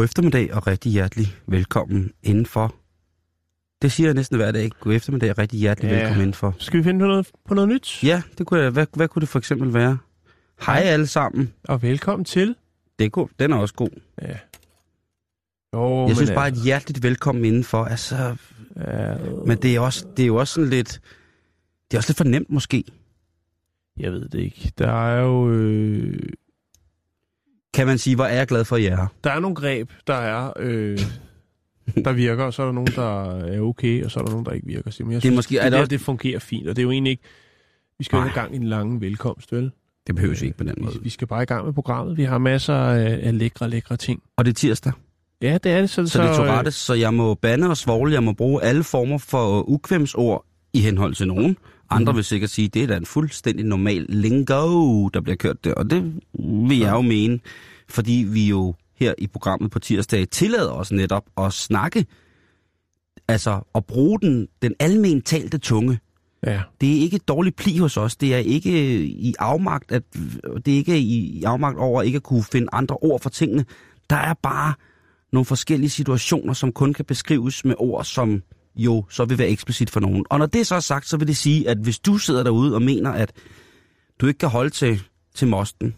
God eftermiddag og rigtig hjertelig velkommen indenfor. Det siger jeg næsten hver dag. God eftermiddag og rigtig hjertelig Ja. velkommen indenfor. Skal vi finde på noget, på noget nyt? Ja, det kunne jeg. Hvad, hvad kunne det for eksempel være? Hej alle sammen. Og velkommen til. Det er god. Den er også god. Ja. Jo, jeg synes bare, et hjerteligt velkommen indenfor. Altså, Ja, men det er, også, det er jo også sådan lidt... Det er også lidt for nemt måske. jeg ved det ikke. Der er jo... Øh, Kan man sige, hvor er jeg glad for jer? der er nogle greb, der er... Øh, der virker, og så er der nogen, der er okay, og så er der nogen, der ikke virker. Simon. Jeg Det er synes, måske- det, er det der, også- det fungerer fint, og det er jo egentlig ikke... Vi skal jo ikke have gang i en lang velkomst, vel? Det behøver vi ikke på den måde. vi skal bare i gang med programmet. Vi har masser af, af lækre, lækre ting. Og det er tirsdag, Ja, det er det. Så, så, så det er Tourettes, så jeg må bande og svogle. Jeg må bruge alle former for ukvemsord i henhold til nogen. Andre Mhm. vil sikkert sige, at det er da en fuldstændig normal lingo, der bliver kørt der. Og det vil jeg jo mene, fordi vi jo her i programmet på tirsdag tillader os netop at snakke, altså at bruge den, den almen talte tunge. Ja, Det er ikke et dårligt pli hos os. Det er ikke i afmagt, at, det er ikke i afmagt over ikke at kunne finde andre ord for tingene. Der er bare nogle forskellige situationer, som kun kan beskrives med ord, som jo så vil være eksplicit for nogen. Og når det så er sagt, så vil det sige, at hvis du sidder derude og mener, at du ikke kan holde til, til mosten,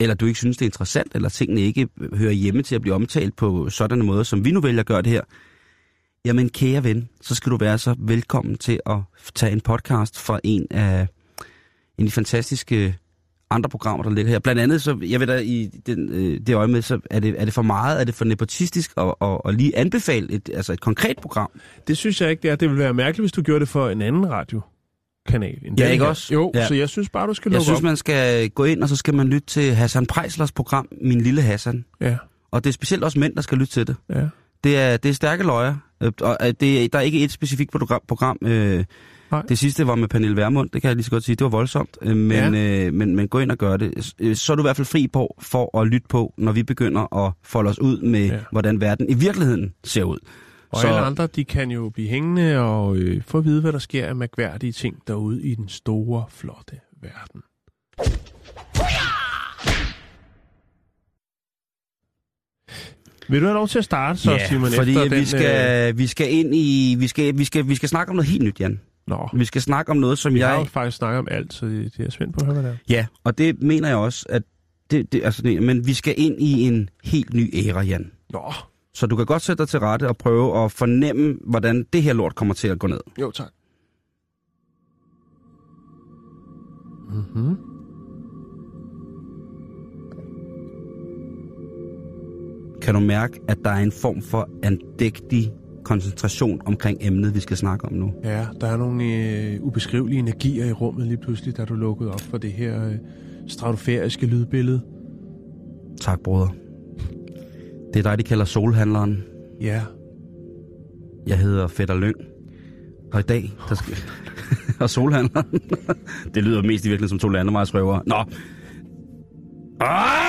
eller du ikke synes, det er interessant, eller tingene ikke hører hjemme til at blive omtalt på sådan en måde, som vi nu vælger at gøre det her, Jamen kære ven, så skal du være så velkommen til at tage en podcast fra en af, en af de fantastiske andre programmer, der ligger her. Blandt andet, så jeg ved da i den, øh, det øje med, så er det, er det for meget, er det for nepotistisk at, at, at lige anbefale et, altså et konkret program? det synes jeg ikke, det er. Det ville være mærkeligt, hvis du gjorde det for en anden radiokanal. End Ja, ikke her. også? Jo, Ja. så jeg synes bare, du skal Jeg lukke synes, op. man skal gå ind, og så skal man lytte til Hassan Prejslers program, Min Lille Hassan. Ja, Og det er specielt også mænd, der skal lytte til det. ja. Det er, det er stærke løjer, øh, og øh, det, er- der er ikke et specifikt program. program øh, Nej. det sidste var med Pernille Vermund, det kan jeg lige så godt sige. Det var voldsomt, øh, men, Ja. øh, men, men gå ind og gør det. Øh, Så er du i hvert fald fri på for at lytte på, når vi begynder at folde os ud med, Ja. ja. hvordan verden i virkeligheden ser ud. Og Så- alle andre, de kan jo blive hængende og øh, få at vide, hvad der sker af mærkværdige ting derude i den store, flotte verden. Vil du have lov til at starte så, Simon, fordi efter vi, den... skal, vi skal ind i, vi skal, vi, skal, vi skal snakke om noget helt nyt, Jan. Nå, Vi skal snakke om noget, som vi har jo jeg... faktisk snakket om alt, så det det er jeg spændt på at høre, hvad det er. Ja, og det mener jeg også, at det, det, altså, det, men vi skal ind i en helt ny æra, Jan. Nå, Så du kan godt sætte dig til rette og prøve at fornemme, hvordan det her lort kommer til at gå ned. jo tak. Mm-hmm. Kan du mærke, at der er en form for andægtig koncentration omkring emnet, vi skal snakke om nu? Ja, der er nogle øh, ubeskrivelige energier i rummet lige pludselig, da du lukkede op for det her øh, stratosfæriske lydbillede. Tak, broder. Det er dig, de kalder solhandleren. Ja, Jeg hedder Fætter Lyng. Og i dag, der skal... og solhandleren. det lyder mest i virkeligheden som to landevejsrøvere. Nå. Ej!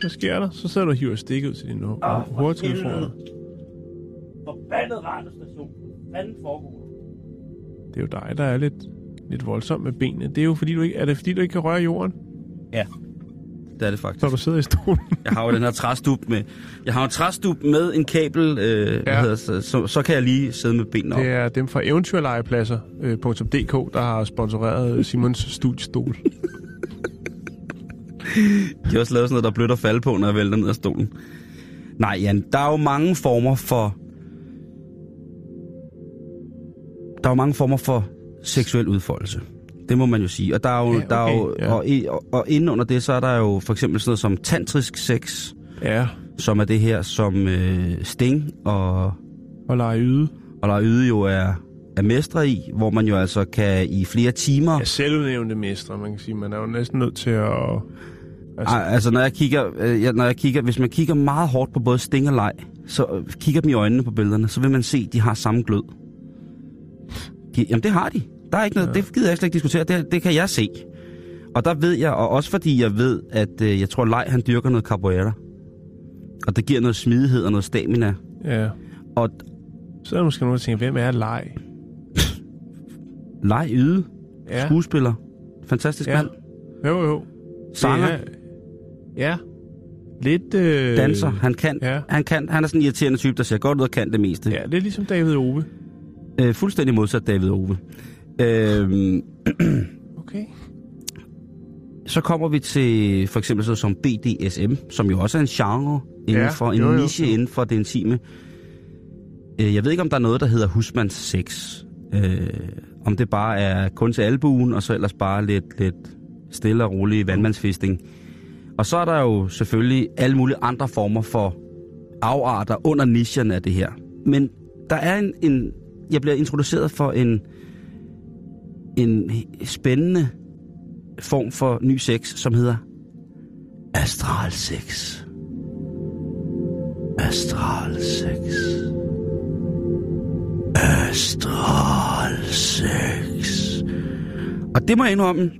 hvad sker der? Så sidder du og hiver stik ud til dine Ah, oh, hovedtelefoner. Forbandet radiostation. Fanden foregår Det er jo dig, der er lidt, lidt voldsom med benene. Det er jo fordi, du ikke, er det fordi, du ikke kan røre jorden, Ja, det er det faktisk. når du sidder i stolen? Jeg har jo den her træstup med... Jeg har en træstup med en kabel, øh, ja. hedder, så, så, så kan jeg lige sidde med benene op. Det er dem fra eventyrlegepladser.dk, der har sponsoreret Simons studiestol. De har også lavet sådan noget, der er blødt at falde på, når jeg vælter ned af stolen. Nej, Jan, der er jo mange former for... Der er jo mange former for seksuel udfoldelse. Det må man jo sige. Og der er jo, Ja, der er jo okay, ja. og, og, og inden under det, så er der jo for eksempel sådan noget som tantrisk sex, Ja, som er det her, som øh, Sting og, Og lege yde. og Lars Yde jo er, er mestre i, hvor man jo altså kan i flere timer... Ja, selvudnævnte mestre, man kan sige. Man er jo næsten nødt til at... Altså, altså når jeg kigger, øh, når jeg kigger, hvis man kigger meget hårdt på både Sting og Leg, så øh, kigger dem i øjnene på billederne, så vil man se, at de har samme glød. De, jamen det har de. Der er ikke noget, ja. det gider jeg slet ikke diskutere, det, det kan jeg se. Og der ved jeg, og også fordi jeg ved, at øh, jeg tror, Leg han dyrker noget capoeira. Og det giver noget smidighed og noget stamina. Ja. Og Så er der måske nogen, der tænker, hvem er leg? Leg Yde, Ja. skuespiller, fantastisk Ja. mand, Jo, jo. sanger, Ja. ja. Lidt... Øh... danser, han kan, Ja. han kan, han er sådan en irriterende type, der ser godt ud og kan det meste. Ja, det er ligesom David Ove. Øh, fuldstændig modsat David Ove. Øh, Okay. så kommer vi til for eksempel så som BDSM, som jo også er en genre inden Ja, for, en jo, niche jo. inden for det intime. Øh, jeg ved ikke, om der er noget, der hedder husmandssex. Øh, om det bare er kun til albuen, og så ellers bare lidt, lidt stille og rolig vandmandsfisting. Og så er der jo selvfølgelig alle mulige andre former for afarter under nichen af det her. Men der er en, en jeg bliver introduceret for en, en spændende form for ny sex, som hedder astral sex. Astral sex. Astral sex. Og det må jeg indrømme,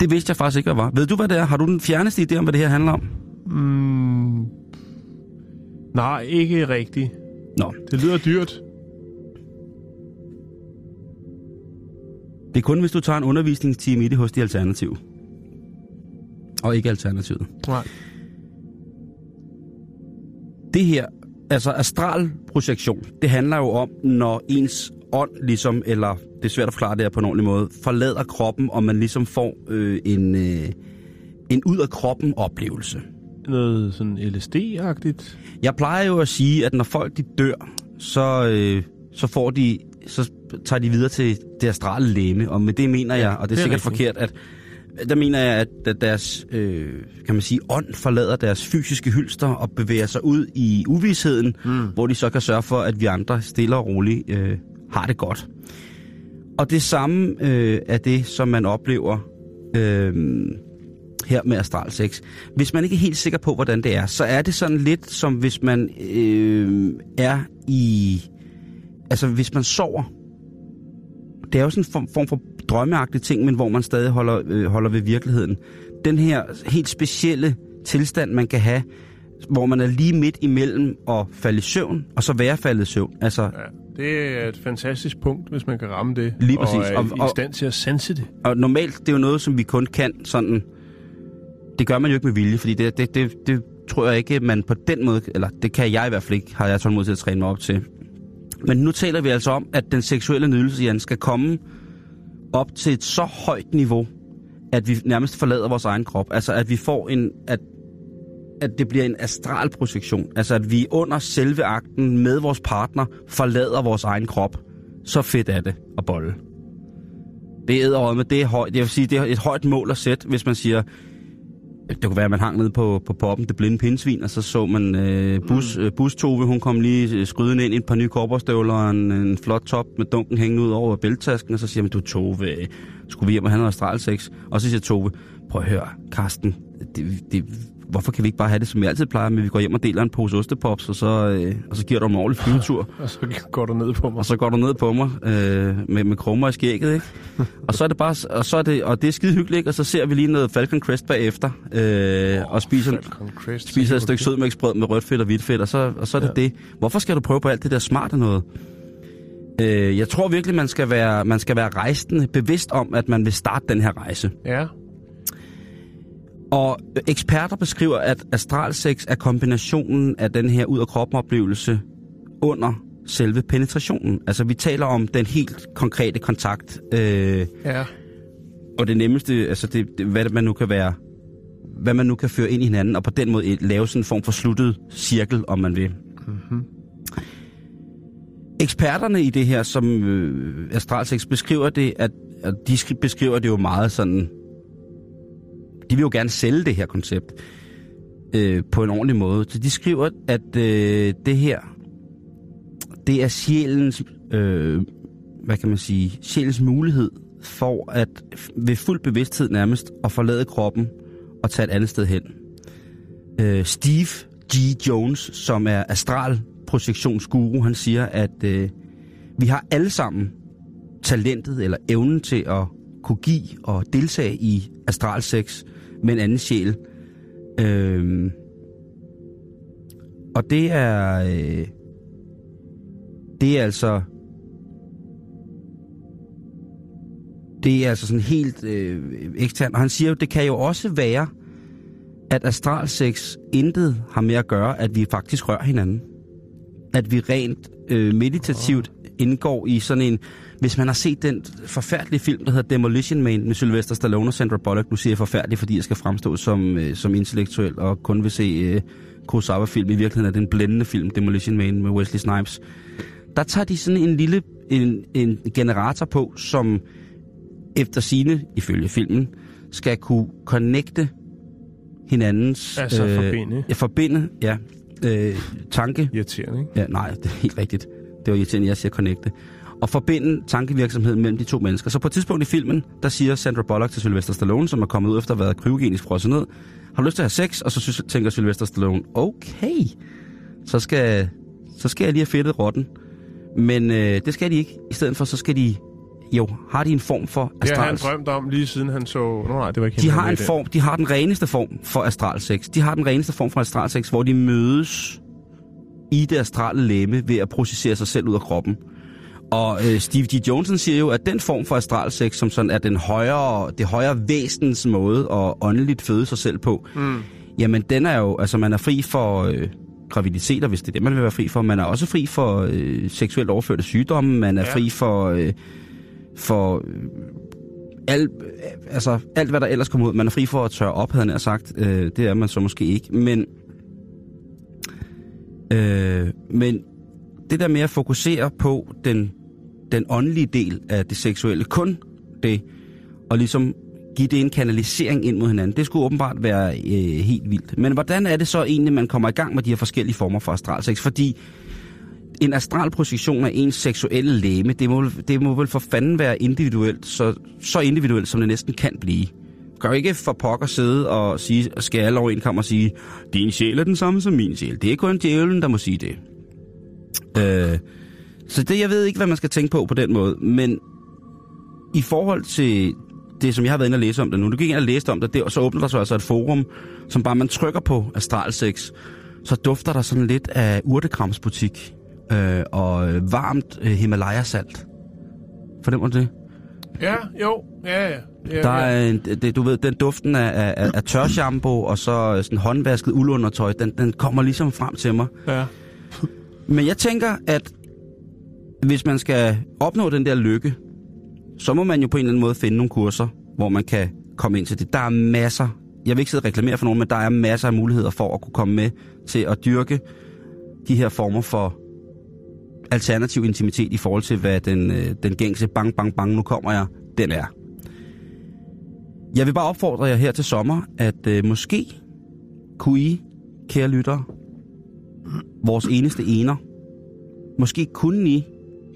det vidste jeg faktisk ikke, hvad var. Ved du, hvad det er? Har du den fjerneste idé om, hvad det her handler om? Mm. Nej, ikke rigtigt. Nå, Det lyder dyrt. Det er kun, hvis du tager en undervisningstime i det hos de alternative. Og ikke alternativet. Nej. det her, altså astralprojektion, det handler jo om, når ens ånd ligesom, eller det er svært at forklare det her på en ordentlig måde, forlader kroppen, og man ligesom får øh, en, øh, en ud af kroppen oplevelse. Noget sådan LSD-agtigt. Jeg plejer jo at sige, at når folk de dør, så, øh, så får de, så tager de videre til det astrale læme, og med det mener jeg, og det er, det er sikkert rigtigt. forkert, at der mener jeg, at at deres, øh, kan man sige, ånd forlader deres fysiske hylster og bevæger sig ud i uvidsheden, mm. hvor de så kan sørge for, at vi andre stille og roligt øh, har det godt. Og det samme øh, er det, som man oplever øh, her med astral sex. Hvis man ikke er helt sikker på, hvordan det er, så er det sådan lidt som hvis man øh, er i... Altså hvis man sover. Det er jo sådan en form, form for drømmeagtig ting, men hvor man stadig holder, øh, holder ved virkeligheden. Den her helt specielle tilstand, man kan have, hvor man er lige midt imellem at falde i søvn, og så være faldet i søvn. Altså, Ja, det er et fantastisk punkt, hvis man kan ramme det. Lige præcis. Og er Og- i og- stand til at sense det. Og normalt, det er jo noget, som vi kun kan sådan... Det gør man jo ikke med vilje, fordi det, det, det, det tror jeg ikke, man på den måde... Eller det kan jeg i hvert fald ikke, har jeg tålmodighed til at træne mig op til. Men nu taler vi altså om, at den seksuelle nydelse, Jan, skal komme op til et så højt niveau, at vi nærmest forlader vores egen krop. Altså, at vi får en... At, at det bliver en astral projektion. Altså, at vi under selve akten med vores partner forlader vores egen krop. Så fedt er det at bolle. Det er med det er højt. Jeg vil sige, det er et højt mål at sætte, hvis man siger, det kunne være, at man hang ned på, på poppen, det blinde pindsvin, og så så man øh, bus, mm. øh, bustove, hun kom lige øh, skrydende ind i et par nye korporstøvler og en, en flot top med dunken hængende ud over bæltasken, og så siger man, du Tove, øh, skulle vi hjem og have noget astralsex? Og så siger Tove, prøv at høre, Karsten, det, det, hvorfor kan vi ikke bare have det, som vi altid plejer, men vi går hjem og deler en pose ostepops, og så, øh, og så giver du en ordentlig flyvetur. Og så går du ned på mig. Og så går du ned på mig øh, med, med krummer i skægget, ikke? og så er det bare, og så er det, og det er skide hyggeligt, og så ser vi lige noget Falcon Crest bagefter, øh, oh, og spiser, Crest. spiser et stykke sødmælksbrød med rødt fedt og hvidt fedt, og så, og så er det ja. det. Hvorfor skal du prøve på alt det der smarte noget? Øh, jeg tror virkelig, man skal, være, man skal være rejsende, bevidst om, at man vil starte den her rejse. Ja. Og eksperter beskriver, at astralsex er kombinationen af den her ud af kroppen oplevelse under selve penetrationen. Altså vi taler om den helt konkrete kontakt, øh, Ja. og det nemmeste, altså det, det, hvad man nu kan være, hvad man nu kan føre ind i hinanden, og på den måde lave sådan en form for sluttet cirkel, om man vil. Mm-hmm. Eksperterne i det her, som øh, astralsex beskriver det, at, at de skri- beskriver det jo meget sådan, de vil jo gerne sælge det her koncept. øh, på en ordentlig måde. Så de skriver, at øh, det her, det er sjælens, øh, hvad kan man sige, sjælens mulighed for at ved fuld bevidsthed nærmest at forlade kroppen og tage et andet sted hen. Øh, Steve G. Jones, som er astral projektionsguru, han siger, at øh, vi har alle sammen talentet eller evnen til at kunne give og deltage i astral sex med en anden sjæl. Øh, og det er... Øh, det er altså... Det er altså sådan helt øh, eksternt. Og han siger jo, det kan jo også være, at astral sex intet har med at gøre, at vi faktisk rører hinanden. At vi rent øh, meditativt indgår i sådan en... Hvis man har set den forfærdelige film, der hedder Demolition Man med Sylvester Stallone og Sandra Bullock, nu siger jeg forfærdelig, fordi jeg skal fremstå som, øh, som intellektuel og kun vil se øh, Kurosawa-film. I virkeligheden er det en blændende film, Demolition Man med Wesley Snipes. Der tager de sådan en lille en, en generator på, som efter sine, ifølge filmen, skal kunne connecte hinandens... Altså forbinde. Ja, forbinde, ja. Øh, tanke. Irriterende, ikke? Ja, nej, det er helt rigtigt. Det var irriterende, jeg siger connecte. Og forbinde tankevirksomheden mellem de to mennesker. Så på et tidspunkt i filmen, der siger Sandra Bullock til Sylvester Stallone, som er kommet ud efter at have været kryogenisk frosset ned, har lyst til at have sex? Og så synes, tænker Sylvester Stallone, okay, så skal, så skal jeg lige have fedtet rotten. Men øh, det skal de ikke. I stedet for, så skal de jo, har de en form for Det har han astral... drømt om lige siden han så... Nå nej, det var ikke De har en den. form, de har den reneste form for astral sex. De har den reneste form for astral sex, hvor de mødes i det astrale læme ved at processere sig selv ud af kroppen. Og øh, Steve G. Johnson siger jo, at den form for astral sex, som sådan er den højere, det højere væsens måde at åndeligt føde sig selv på, mm. jamen den er jo, altså man er fri for øh, graviditeter, hvis det er det, man vil være fri for. Man er også fri for øh, seksuelt overførte sygdomme, man er Ja. fri for... Øh, for øh, alt, øh, altså, alt, hvad der ellers kommer ud. Man er fri for at tørre op, havde han sagt. Øh, det er man så måske ikke. Men, øh, men det der med at fokusere på den, den åndelige del af det seksuelle, kun det, og ligesom give det en kanalisering ind mod hinanden, det skulle åbenbart være øh, helt vildt. Men hvordan er det så egentlig, man kommer i gang med de her forskellige former for astralsex? Fordi en astralprojektion af ens seksuelle læme, det må, det må vel for fanden være individuelt, så, så individuelt, som det næsten kan blive. Gør ikke for pokker sidde og sige, skal alle over en kom og sige, din sjæl er den samme som min sjæl. Det er kun djævlen, der må sige det. Øh, så det, jeg ved ikke, hvad man skal tænke på på den måde, men i forhold til det, som jeg har været inde og læse om det nu, du gik ind og læste om det, det, og så åbner der sig altså et forum, som bare man trykker på astralsex, så dufter der sådan lidt af urtekramsbutik øh, og varmt øh, Himalaya-salt. Fornemmer du det? Ja, jo, ja, ja. ja Der er en, det, du ved, den duften af, af, af- tørshampoo og så sådan håndvasket uldundertøj, den, den kommer ligesom frem til mig. ja. Men jeg tænker, at hvis man skal opnå den der lykke, så må man jo på en eller anden måde finde nogle kurser, hvor man kan komme ind til det. Der er masser, jeg vil ikke sidde og reklamere for nogen, men der er masser af muligheder for at kunne komme med til at dyrke de her former for alternativ intimitet i forhold til, hvad den, øh, den gængse bang, bang, bang, nu kommer jeg, den er. Jeg vil bare opfordre jer her til sommer, at øh, måske kunne I, kære lyttere, vores eneste ener, måske kunne I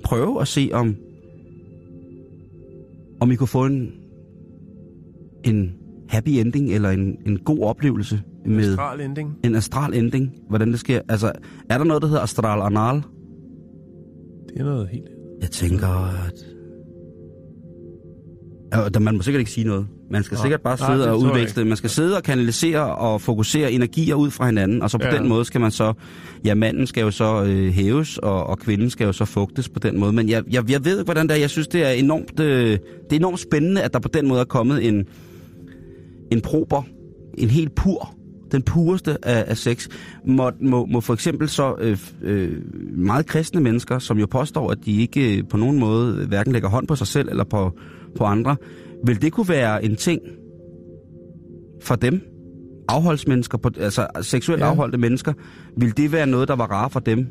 prøve at se, om, om I kunne få en, en happy ending, eller en, en god oplevelse med Astral ending. en astral ending. Hvordan det sker. Altså, er der noget, der hedder astral anal? Det er noget helt... Jeg tænker, at... Der- Man må sikkert ikke sige noget. Man skal Nej. sikkert bare Nej, sidde det og udveksle. Man skal sidde og kanalisere og fokusere energier ud fra hinanden, og så på Ja. den måde skal man så... Ja, manden skal jo så øh, hæves, og, og kvinden skal jo så fugtes på den måde. Men jeg, jeg, jeg ved ikke, hvordan det er. Jeg synes, det er enormt, øh, det er enormt spændende, at der på den måde er kommet en, en prober, en helt pur, den pureste af, af sex, må, må, må for eksempel så øh, øh, meget kristne mennesker, som jo påstår, at de ikke øh, på nogen måde hverken lægger hånd på sig selv eller på, på andre, vil det kunne være en ting for dem? Afholdsmennesker, på, altså seksuelt Ja. afholdte mennesker, vil det være noget, der var rart for dem?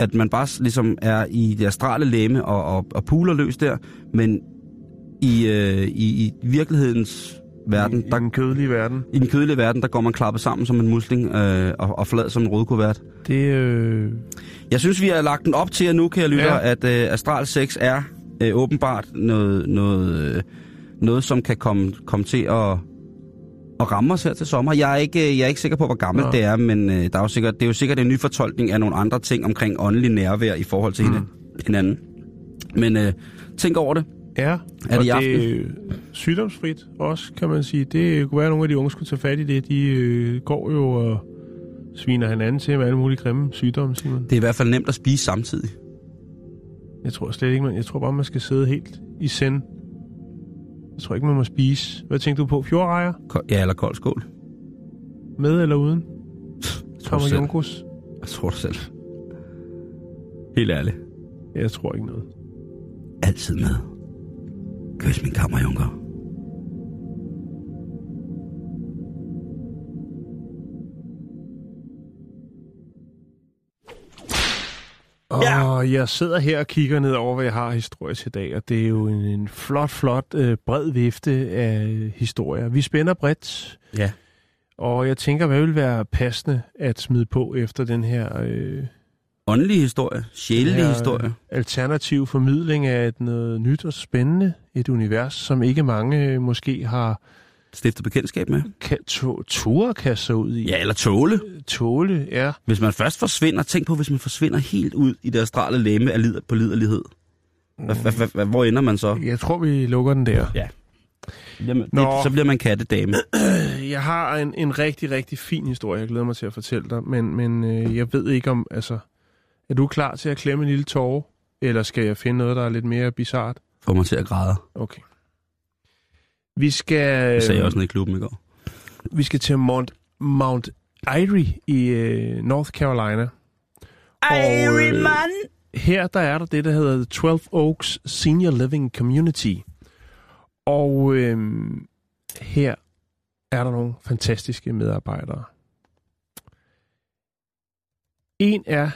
At man bare ligesom er i det astrale læme og, og, og puler løs der, men i, øh, i, i virkelighedens verden, I, der, I den kødelige verden. i den kødelige verden, der går man klappet sammen som en musling øh, og, og flad som en rødkuvert. Det, øh, Jeg synes, vi har lagt den op til jer nu, kan jeg lytte, Ja. ja. at øh, Astral 6 er øh, åbenbart noget, noget, øh, noget, som kan komme, komme til at, at ramme os her til sommer. Jeg er ikke, jeg er ikke sikker på, hvor gammelt Nå. det er, men øh, der er jo sikkert, det er jo sikkert en ny fortolkning af nogle andre ting omkring åndelig nærvær i forhold til mm. hinanden. Men øh, tænk over det. Ja, det og det er sygdomsfrit også, kan man sige. Det kunne være, at nogle af de unge skulle tage fat i det. De øh, går jo og sviner hinanden til med alle mulige grimme sygdomme, Simon. Det er i hvert fald nemt at spise samtidig. Jeg tror slet ikke, man, jeg tror bare, man skal sidde helt i send. Jeg tror ikke, man må spise. Hvad tænker du på? Fjordrejer? Ja, eller kold skål. Med eller uden? Selv. Junkus? Jeg tror det selv. Helt ærligt. Jeg tror ikke noget. Altid med. Kys min kammerjunker. Ja. Og jeg sidder her og kigger ned over, hvad jeg har historisk i dag, og det er jo en, en flot, flot, øh, bred vifte af historier. Vi spænder bredt, Ja. og jeg tænker, hvad vil være passende at smide på efter den her øh, Åndelig historie. Sjælelig Ja, historie. alternativ formidling af et noget nyt og spændende, et univers, som ikke mange øh, måske har Stifter bekendtskab med. kan, to, ture kaste sig ud i. Ja, eller tåle. Tåle, ja. Hvis man først forsvinder, tænk på, hvis man forsvinder helt ud i det astrale læme af lid, på liderlighed. Hvor ender man så? Jeg tror, vi lukker den der. Jamen, det, Nå. så bliver man kattedame. Jeg har en, en rigtig, rigtig fin historie, jeg glæder mig til at fortælle dig, men, men øh, jeg ved ikke om, altså, er du klar til at klemme en lille tåre, eller skal jeg finde noget, der er lidt mere bizart? Får mig til at græde. Okay. Vi skal, Det sagde jeg også nede i klubben i går. vi skal til Mount, Mount Airy i øh, North Carolina. Airy, man! Her der er der det, der hedder The 12 Oaks Senior Living Community. Og øh, her er der nogle fantastiske medarbejdere. En af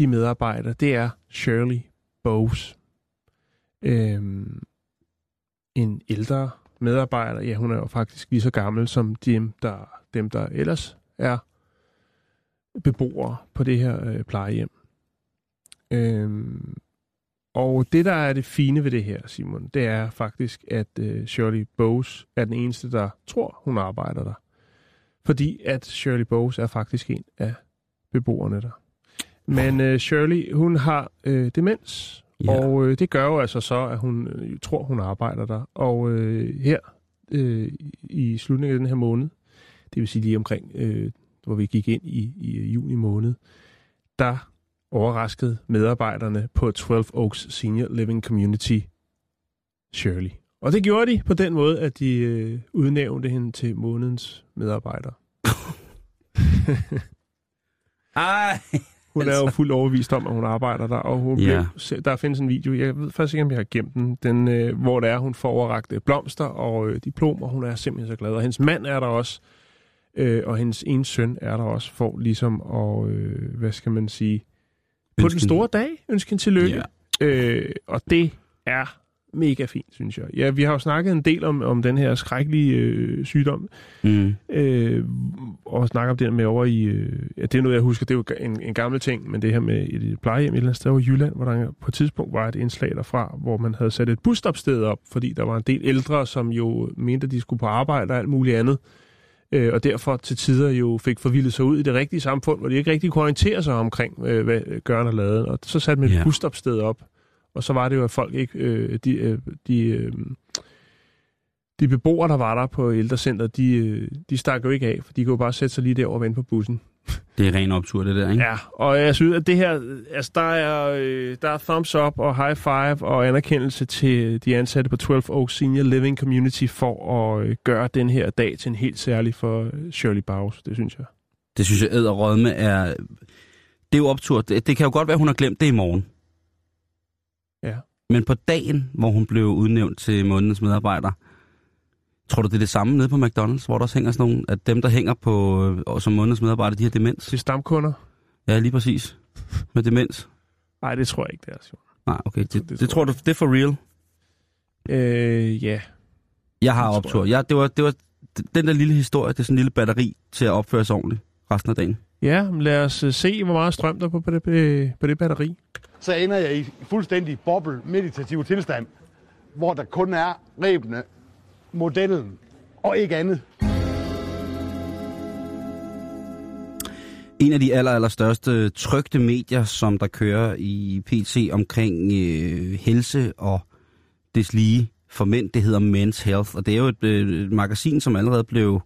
dygtig medarbejder, det er Shirley Bowes. Øhm, en ældre medarbejder. Ja, hun er jo faktisk lige så gammel som dem, der, dem, der ellers er beboere på det her øh, plejehjem. Øhm, og det, der er det fine ved det her, Simon, det er faktisk, at øh, Shirley Bowes er den eneste, der tror, hun arbejder der. Fordi at Shirley Bowes er faktisk en af beboerne der. Men øh, Shirley, hun har øh, demens, Ja. og øh, det gør jo altså så, at hun øh, tror, hun arbejder der. Og øh, her øh, i slutningen af den her måned, det vil sige lige omkring, øh, hvor vi gik ind i, i juni måned, der overraskede medarbejderne på 12 Oaks Senior Living Community Shirley. Og det gjorde de på den måde, at de øh, udnævnte hende til månedens medarbejder. Ej. Hun er jo fuldt overvist om, at hun arbejder der, og hun Ja. blev, der findes en video, jeg ved faktisk ikke, om jeg har gemt den, den øh, hvor der er, hun får overragt øh, blomster og øh, diplomer, hun er simpelthen så glad, og hendes mand er der også, øh, og hendes ene søn er der også, for ligesom at, øh, hvad skal man sige, på Ønske den hende- store dag, ønske hende tillykke, Ja. øh, og det er mega fint, synes jeg. Ja, vi har jo snakket en del om, om den her skrækkelige øh, sygdom, Mm. øh, og snakke om det med over i... Øh, ja, det er noget, jeg husker, det er jo en, en gammel ting, men det her med et plejehjem et eller andet sted over i Jylland, hvor der på et tidspunkt var et indslag derfra, hvor man havde sat et busstopsted op, fordi der var en del ældre, som jo mente, at de skulle på arbejde og alt muligt andet, øh, og derfor til tider jo fik forvildet sig ud i det rigtige samfund, hvor de ikke rigtig kunne orientere sig omkring, øh, hvad og lavede, og så satte man et Ja. busstopsted op, og så var det jo, at folk ikke... Øh, de, øh, de, øh, de beboere, der var der på ældrecenteret, de, øh, de stak jo ikke af, for de kunne jo bare sætte sig lige derovre og vente på bussen. Det er ren optur, det der, ikke? Ja, og jeg synes, at det her, altså der er, øh, der er thumbs up og high five og anerkendelse til de ansatte på 12 Oaks Senior Living Community for at øh, gøre den her dag til en helt særlig for Shirley Bowes, det synes jeg. Det synes jeg, æderrødme er... Det er jo optur. Det, det kan jo godt være, hun har glemt det i morgen. Men på dagen, hvor hun blev udnævnt til månedens medarbejder, tror du, det er det samme nede på McDonald's, hvor der også hænger sådan nogle, at dem, der hænger på øh, som månedens medarbejder, de har demens? Til stamkunder? Ja, lige præcis. Med demens. Nej, det tror jeg ikke, det er. Simon. Nej, okay. Det, Det det, tror det tror du, det er for real? Øh, ja. Jeg har Det optur. Ja, det, var, det var den der lille historie, det er sådan en lille batteri til at opføre sig ordentligt resten af dagen. Ja, lad os øh, se, hvor meget strøm der er på, på, det, på det batteri. så ender jeg i fuldstændig boble meditativ tilstand, hvor der kun er rebene, modellen og ikke andet. En af de aller, aller største trygte medier, som der kører i PT omkring øh, helse og deslige for mænd, det hedder Men's Health. Og det er jo et, øh, et magasin, som allerede blev...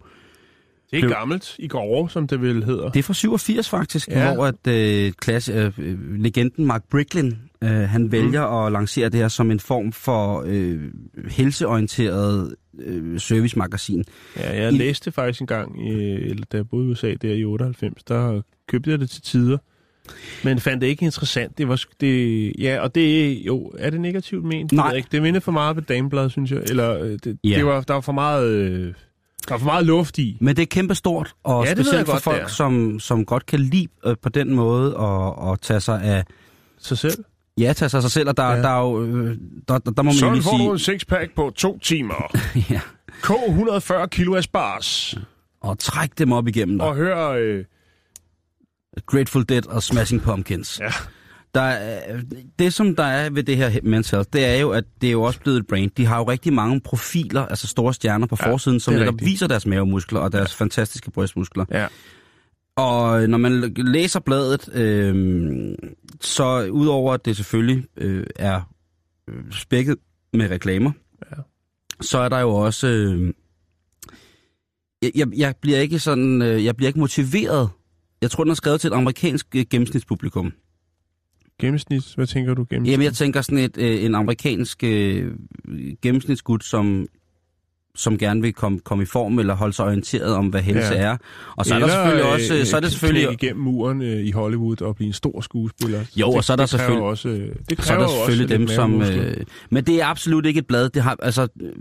Det er Blev- gammelt i går, som det vel hedder. Det er fra 87 faktisk, Ja. hvor at, øh, klasse, øh, legenden Mark Bricklin, øh, han vælger Mm. at lancere det her som en form for øh, helseorienteret øh, servicemagasin. Ja, jeg I- læste faktisk en gang, øh, eller da jeg boede i USA der i 98, der købte jeg det til tider. Men fandt det ikke interessant. Det var det, ja, og det jo, er det negativt ment? Det Nej. ved jeg Ikke. Det mindede for meget på dameblad, synes jeg. Eller øh, det, Ja. det var, der var for meget, øh, der var for meget luft i. Men det er kæmpestort, og Ja, specielt for godt, folk, er. som, som godt kan lide øh, på den måde at, at tage sig af Så selv. Ja, tage sig af sig selv, og der, Ja. der er jo, øh, der, der, der må man Sådan får sige, du en sixpack på to timer. ja, K 140 kilo asparges. og træk dem op igennem dig. Og hør, øh, Grateful Dead og Smashing Pumpkins. Ja. Der er, det, som der er ved det her Men's Health, det er jo, at det er jo også blevet et brand. De har jo rigtig mange profiler, altså store stjerner på Ja, forsiden, som netop rigtigt. viser deres mavemuskler og deres fantastiske brystmuskler. ja. Og når man læser bladet, øh, så udover at det selvfølgelig øh, er øh, spækket med reklamer, Ja. så er der jo også... Øh, jeg, jeg, jeg bliver ikke sådan... Øh, jeg bliver ikke motiveret. Jeg tror, den er skrevet til et amerikansk øh, gennemsnitspublikum. Gennemsnit, hvad tænker du gennemsnit? Jamen, jeg tænker sådan et, øh, en amerikansk øh, gennemsnitsgut, som som gerne vil komme, komme i form eller holde sig orienteret om, hvad helse Ja. er. Og så er der selvfølgelig også... øh, Så er det selvfølgelig... igennem muren øh, i Hollywood og blive en stor skuespiller. Jo, og så er der det selvfølgelig- Også, øh, det Så er der selvfølgelig også dem, som... Øh, men det er absolut ikke et blad. Det har, altså, øh,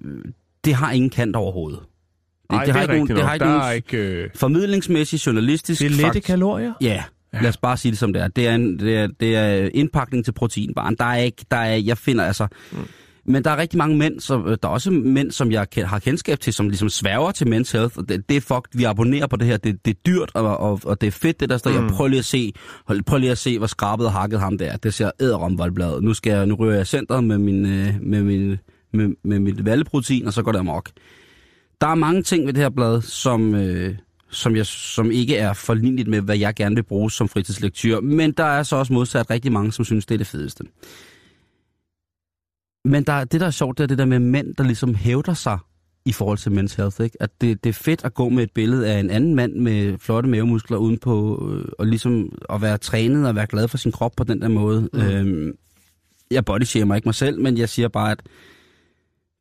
det har ingen kant overhovedet. Det, Ej, det, har det er ikke nogen, det har ikke Der nogen er ikke... Øh, formidlingsmæssig, journalistisk... det er lette fakt- kalorier. Ja, lad os bare sige det som det er. Det er, en, det er, det er indpakning til proteinbarn. Der er ikke... Der er, jeg finder altså... Mm. Men der er rigtig mange mænd, som, der er også mænd, som jeg har kendskab til, som ligesom sværger til men's health. Det, det er fuck, vi abonnerer på det her. Det, det er dyrt, og, og, og det er fedt, det der står. Mm. Jeg prøv lige at se, hold- prøv lige at se, hvor skrabet og hakket ham der. Det ser æderom voldbladet. Nu, skal jeg, nu ryger jeg centret med, min, øh, med, min, med, med mit valleprotein, og så går det amok. Der er mange ting ved det her blad, som, øh, som, jeg, som ikke er forligneligt med, hvad jeg gerne vil bruge som fritidslektyr. Men der er så også modsat rigtig mange, som synes, det er det fedeste. Men der, det, der er sjovt, det er det der med mænd, der ligesom hævder sig i forhold til men's health. Ikke? At det, det er fedt at gå med et billede af en anden mand med flotte mavemuskler uden på, øh, og ligesom at være trænet og være glad for sin krop på den der måde. Mm. Øhm, jeg bodyshamer ikke mig selv, men jeg siger bare, at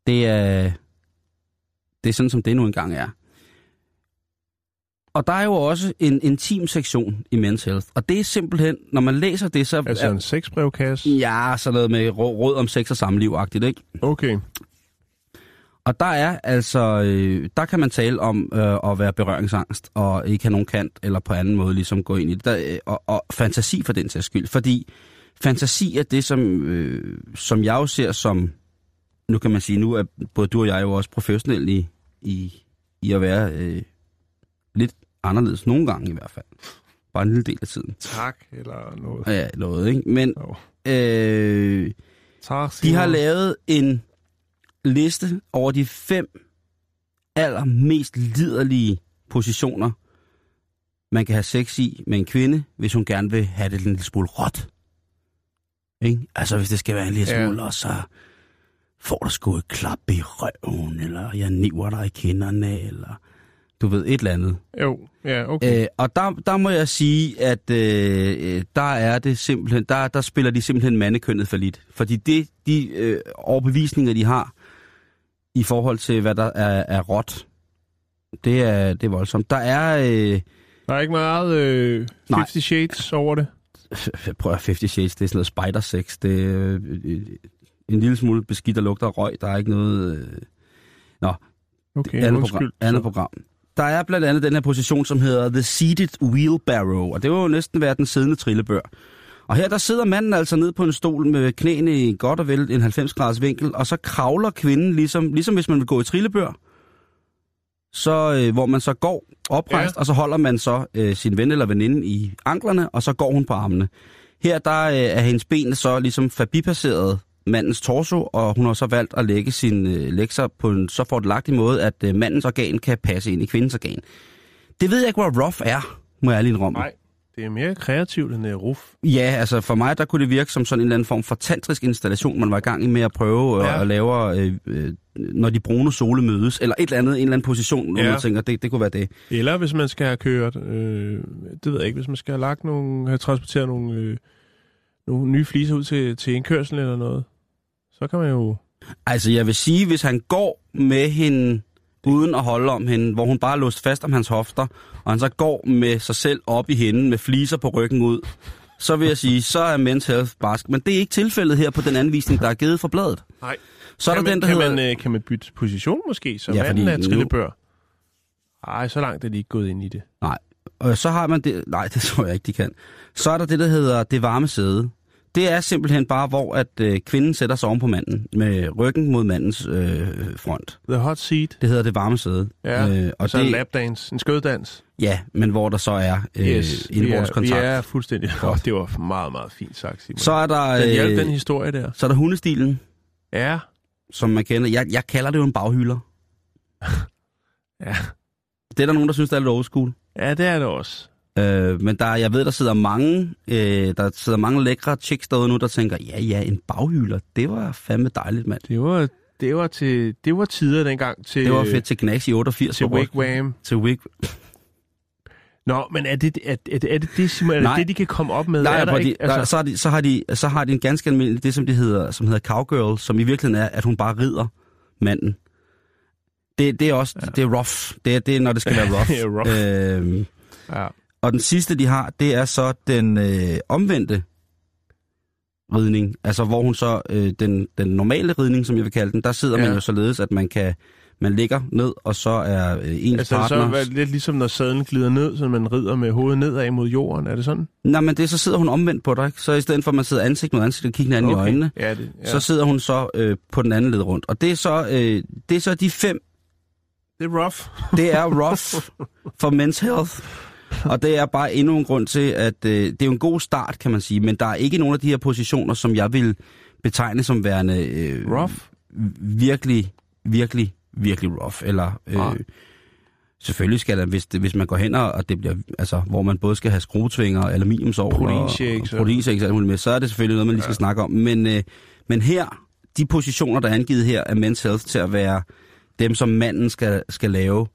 det er, det er sådan, som det nu engang er. Og der er jo også en intim sektion i Men's Health. Og det er simpelthen, når man læser det, så... Altså en sexbrevkasse. Ja, sådan noget med rå- råd om sex og samliv-agtigt, ikke? Okay. Og der er altså, øh, der kan man tale om øh, at være berøringsangst, og ikke have nogen kant, eller på anden måde ligesom gå ind i det. Der, øh, og, og fantasi for den sags skyld. Fordi fantasi er det, som, øh, som jeg jo ser som, nu kan man sige, nu er både du og jeg jo også professionelle i, i, i at være øh, anderledes, nogle gange i hvert fald. Bare en lille del af tiden. Tak, eller noget. Ja, noget, ikke? Men øh, Tak, de har lavet en liste over de fem allermest liderlige positioner, man kan have sex i med en kvinde, hvis hun gerne vil have det en lille smule råt. Ikke? Altså, hvis det skal være en lille Ja. smule, og så får du sgu et klap i røven, eller jeg niver dig i kinderne, eller du ved, et eller andet. Jo, ja, okay. Øh, og der, der må jeg sige, at øh, øh, der er det simpelthen, der, der spiller de simpelthen mandekønnet for lidt. Fordi det, de øh, overbevisninger, de har i forhold til, hvad der er, er råt, det er, det er voldsomt. Der er, øh, Der er ikke meget øh, Nej. 50 Shades over det. prøv at 50 Shades, det er sådan noget spider sex, det er øh, en lille smule beskidt og lugter røg, der er ikke noget... Øh, Okay, andet, program, andet program. Der er blandt andet den her position, som hedder The Seated Wheelbarrow, og det vil jo næsten være den siddende trillebør. Og her der sidder manden altså ned på en stol med knæene i godt og vel en 90 graders vinkel, og så kravler kvinden, ligesom, ligesom hvis man vil gå i trillebør, så, øh, hvor man så går oprejst, ja. og så holder man så øh, sin ven eller veninde i anklerne, og så går hun på armene. Her der øh, er hendes ben så ligesom forbipasseret mandens torso, og hun har så valgt at lægge sin øh, lekser på en så fordelagtig måde, at øh, mandens organ kan passe ind i kvindens organ. Det ved jeg ikke, hvor rough er, må jeg ærlig indrømme. Nej, det er mere kreativt end uh, ruf. Ja, altså for mig, der kunne det virke som sådan en eller anden form for tantrisk installation, man var i gang med at prøve ja. at lave, øh, øh, når de brune sole mødes, eller et eller andet, en eller anden position, hvor Ja. man tænker, det, det kunne være det. Eller hvis man skal have kørt, øh, det ved jeg ikke, hvis man skal have lagt nogle, have transporteret nogle, øh, nogle nye fliser ud til, til indkørsel eller noget, så kan man jo... Altså jeg vil sige, hvis han går med hende uden at holde om hende, hvor hun bare er låst fast om hans hofter, og han så går med sig selv op i hende med fliser på ryggen ud, så vil jeg sige, så er men's health barsk. Men det er ikke tilfældet her på den anvisning, der er givet fra bladet. Nej. Så er kan der man, den, der kan hedder... Man, øh, kan man bytte position måske, så Ja, manden er trillebør? Ej, så langt er de ikke gået ind i det. Nej, og så har man det... Nej, det tror jeg ikke, de kan. Så er der det, der hedder det varme sæde. Det er simpelthen bare, hvor at øh, kvinden sætter sig oven på manden, med ryggen mod mandens øh, front. The hot seat. Det hedder det varme sæde. Ja, øh, og så en det, lapdance, en skøddans. Ja, men hvor der så er øh, yes, er, indbordskontakt. er fuldstændig... Oh, det var meget, meget fint sagt, Simon. Så er der, den hjalp øh, den historie der. så er der hundestilen, Ja, som man kender. Jeg, jeg kalder det jo en baghylder. ja. Det er der nogen, der synes, det er lidt old school. Ja, det er det også. Øh, men der, jeg ved, der sidder mange, øh, der sidder mange lækre chicks derude nu, der tænker, ja, ja, en baghylder, det var fandme dejligt, mand. Det var, det var, til, det var tider dengang til, Det var fedt til Knax i 88. til. Wigwam. Til Wig. Nå, men er det er, er, det, er det, det, Simon, er det, Nej. det, de kan komme op med? Nej, er der ikke, altså... der, så, har de, så, har de, så har de en ganske almindelig, det som, de hedder, som hedder cowgirl, som i virkeligheden er, at hun bare rider manden. Det, det er også, ja. det er rough. Det er, det er, når det skal være rough. Det er rough. Øhm, ja. Og den sidste, de har, det er så den øh, omvendte ridning. Altså, hvor hun så, øh, den, den normale ridning, som jeg vil kalde den, der sidder ja. Man jo således, at man kan, man ligger ned, og så er øh, ens Altså, partner... så er det lidt ligesom, når sadlen glider ned, så man rider med hovedet nedad mod jorden. Er det sådan? Nej, men det, så sidder hun omvendt på dig, ikke? Så i stedet for, at man sidder ansigt mod ansigt og kigger hinanden okay. i øjnene, Ja, det, ja. så sidder hun så øh, på den anden led rundt. Og det er så, øh, det er så de fem, det er rough. det er rough for men's health. Og det er bare endnu en grund til, at øh, det er jo en god start, kan man sige, men der er ikke nogen af de her positioner, som jeg vil betegne som værende øh, Rough? virkelig, virkelig, virkelig rough. Eller øh, Nej. selvfølgelig skal der, hvis, det, hvis man går hen og og det bliver, altså, hvor man både skal have skruetvinger, aluminiumsovl og, Proteinshakes, og ja. proteinshakes og med, så er det selvfølgelig noget, man lige skal snakke om. Men, øh, men her, de positioner, der er angivet her, er men's health til at være dem, som manden skal, skal lave,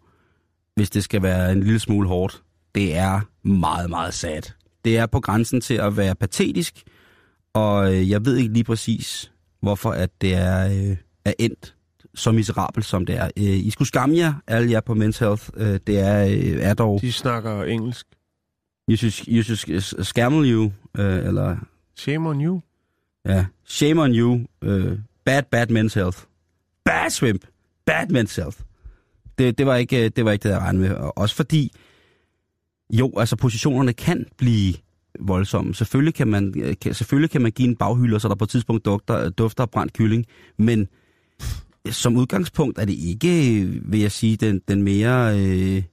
hvis det skal være en lille smule hårdt. Det er meget, meget sad. Det er på grænsen til at være patetisk, og øh, jeg ved ikke lige præcis, hvorfor at det er, øh, er endt så miserabelt, som det er. Øh, I skulle skamme jer, alle jer på Men's Health. Øh, det er, øh, er dog... De snakker engelsk. You should, you should scammel you, øh, eller... Shame on you. Ja, shame on you. Øh, bad, bad men's health. Bad swimp. Bad men's health. Det, det, var ikke, det var ikke det, jeg regnede med. Og også fordi, jo, altså positionerne kan blive voldsomme. Selvfølgelig kan man, øh, kan, selvfølgelig kan man give en baghylder, så der på et tidspunkt dufter, dufter af brændt kylling. Men som udgangspunkt er det ikke, vil jeg sige, den, den mere... Øh,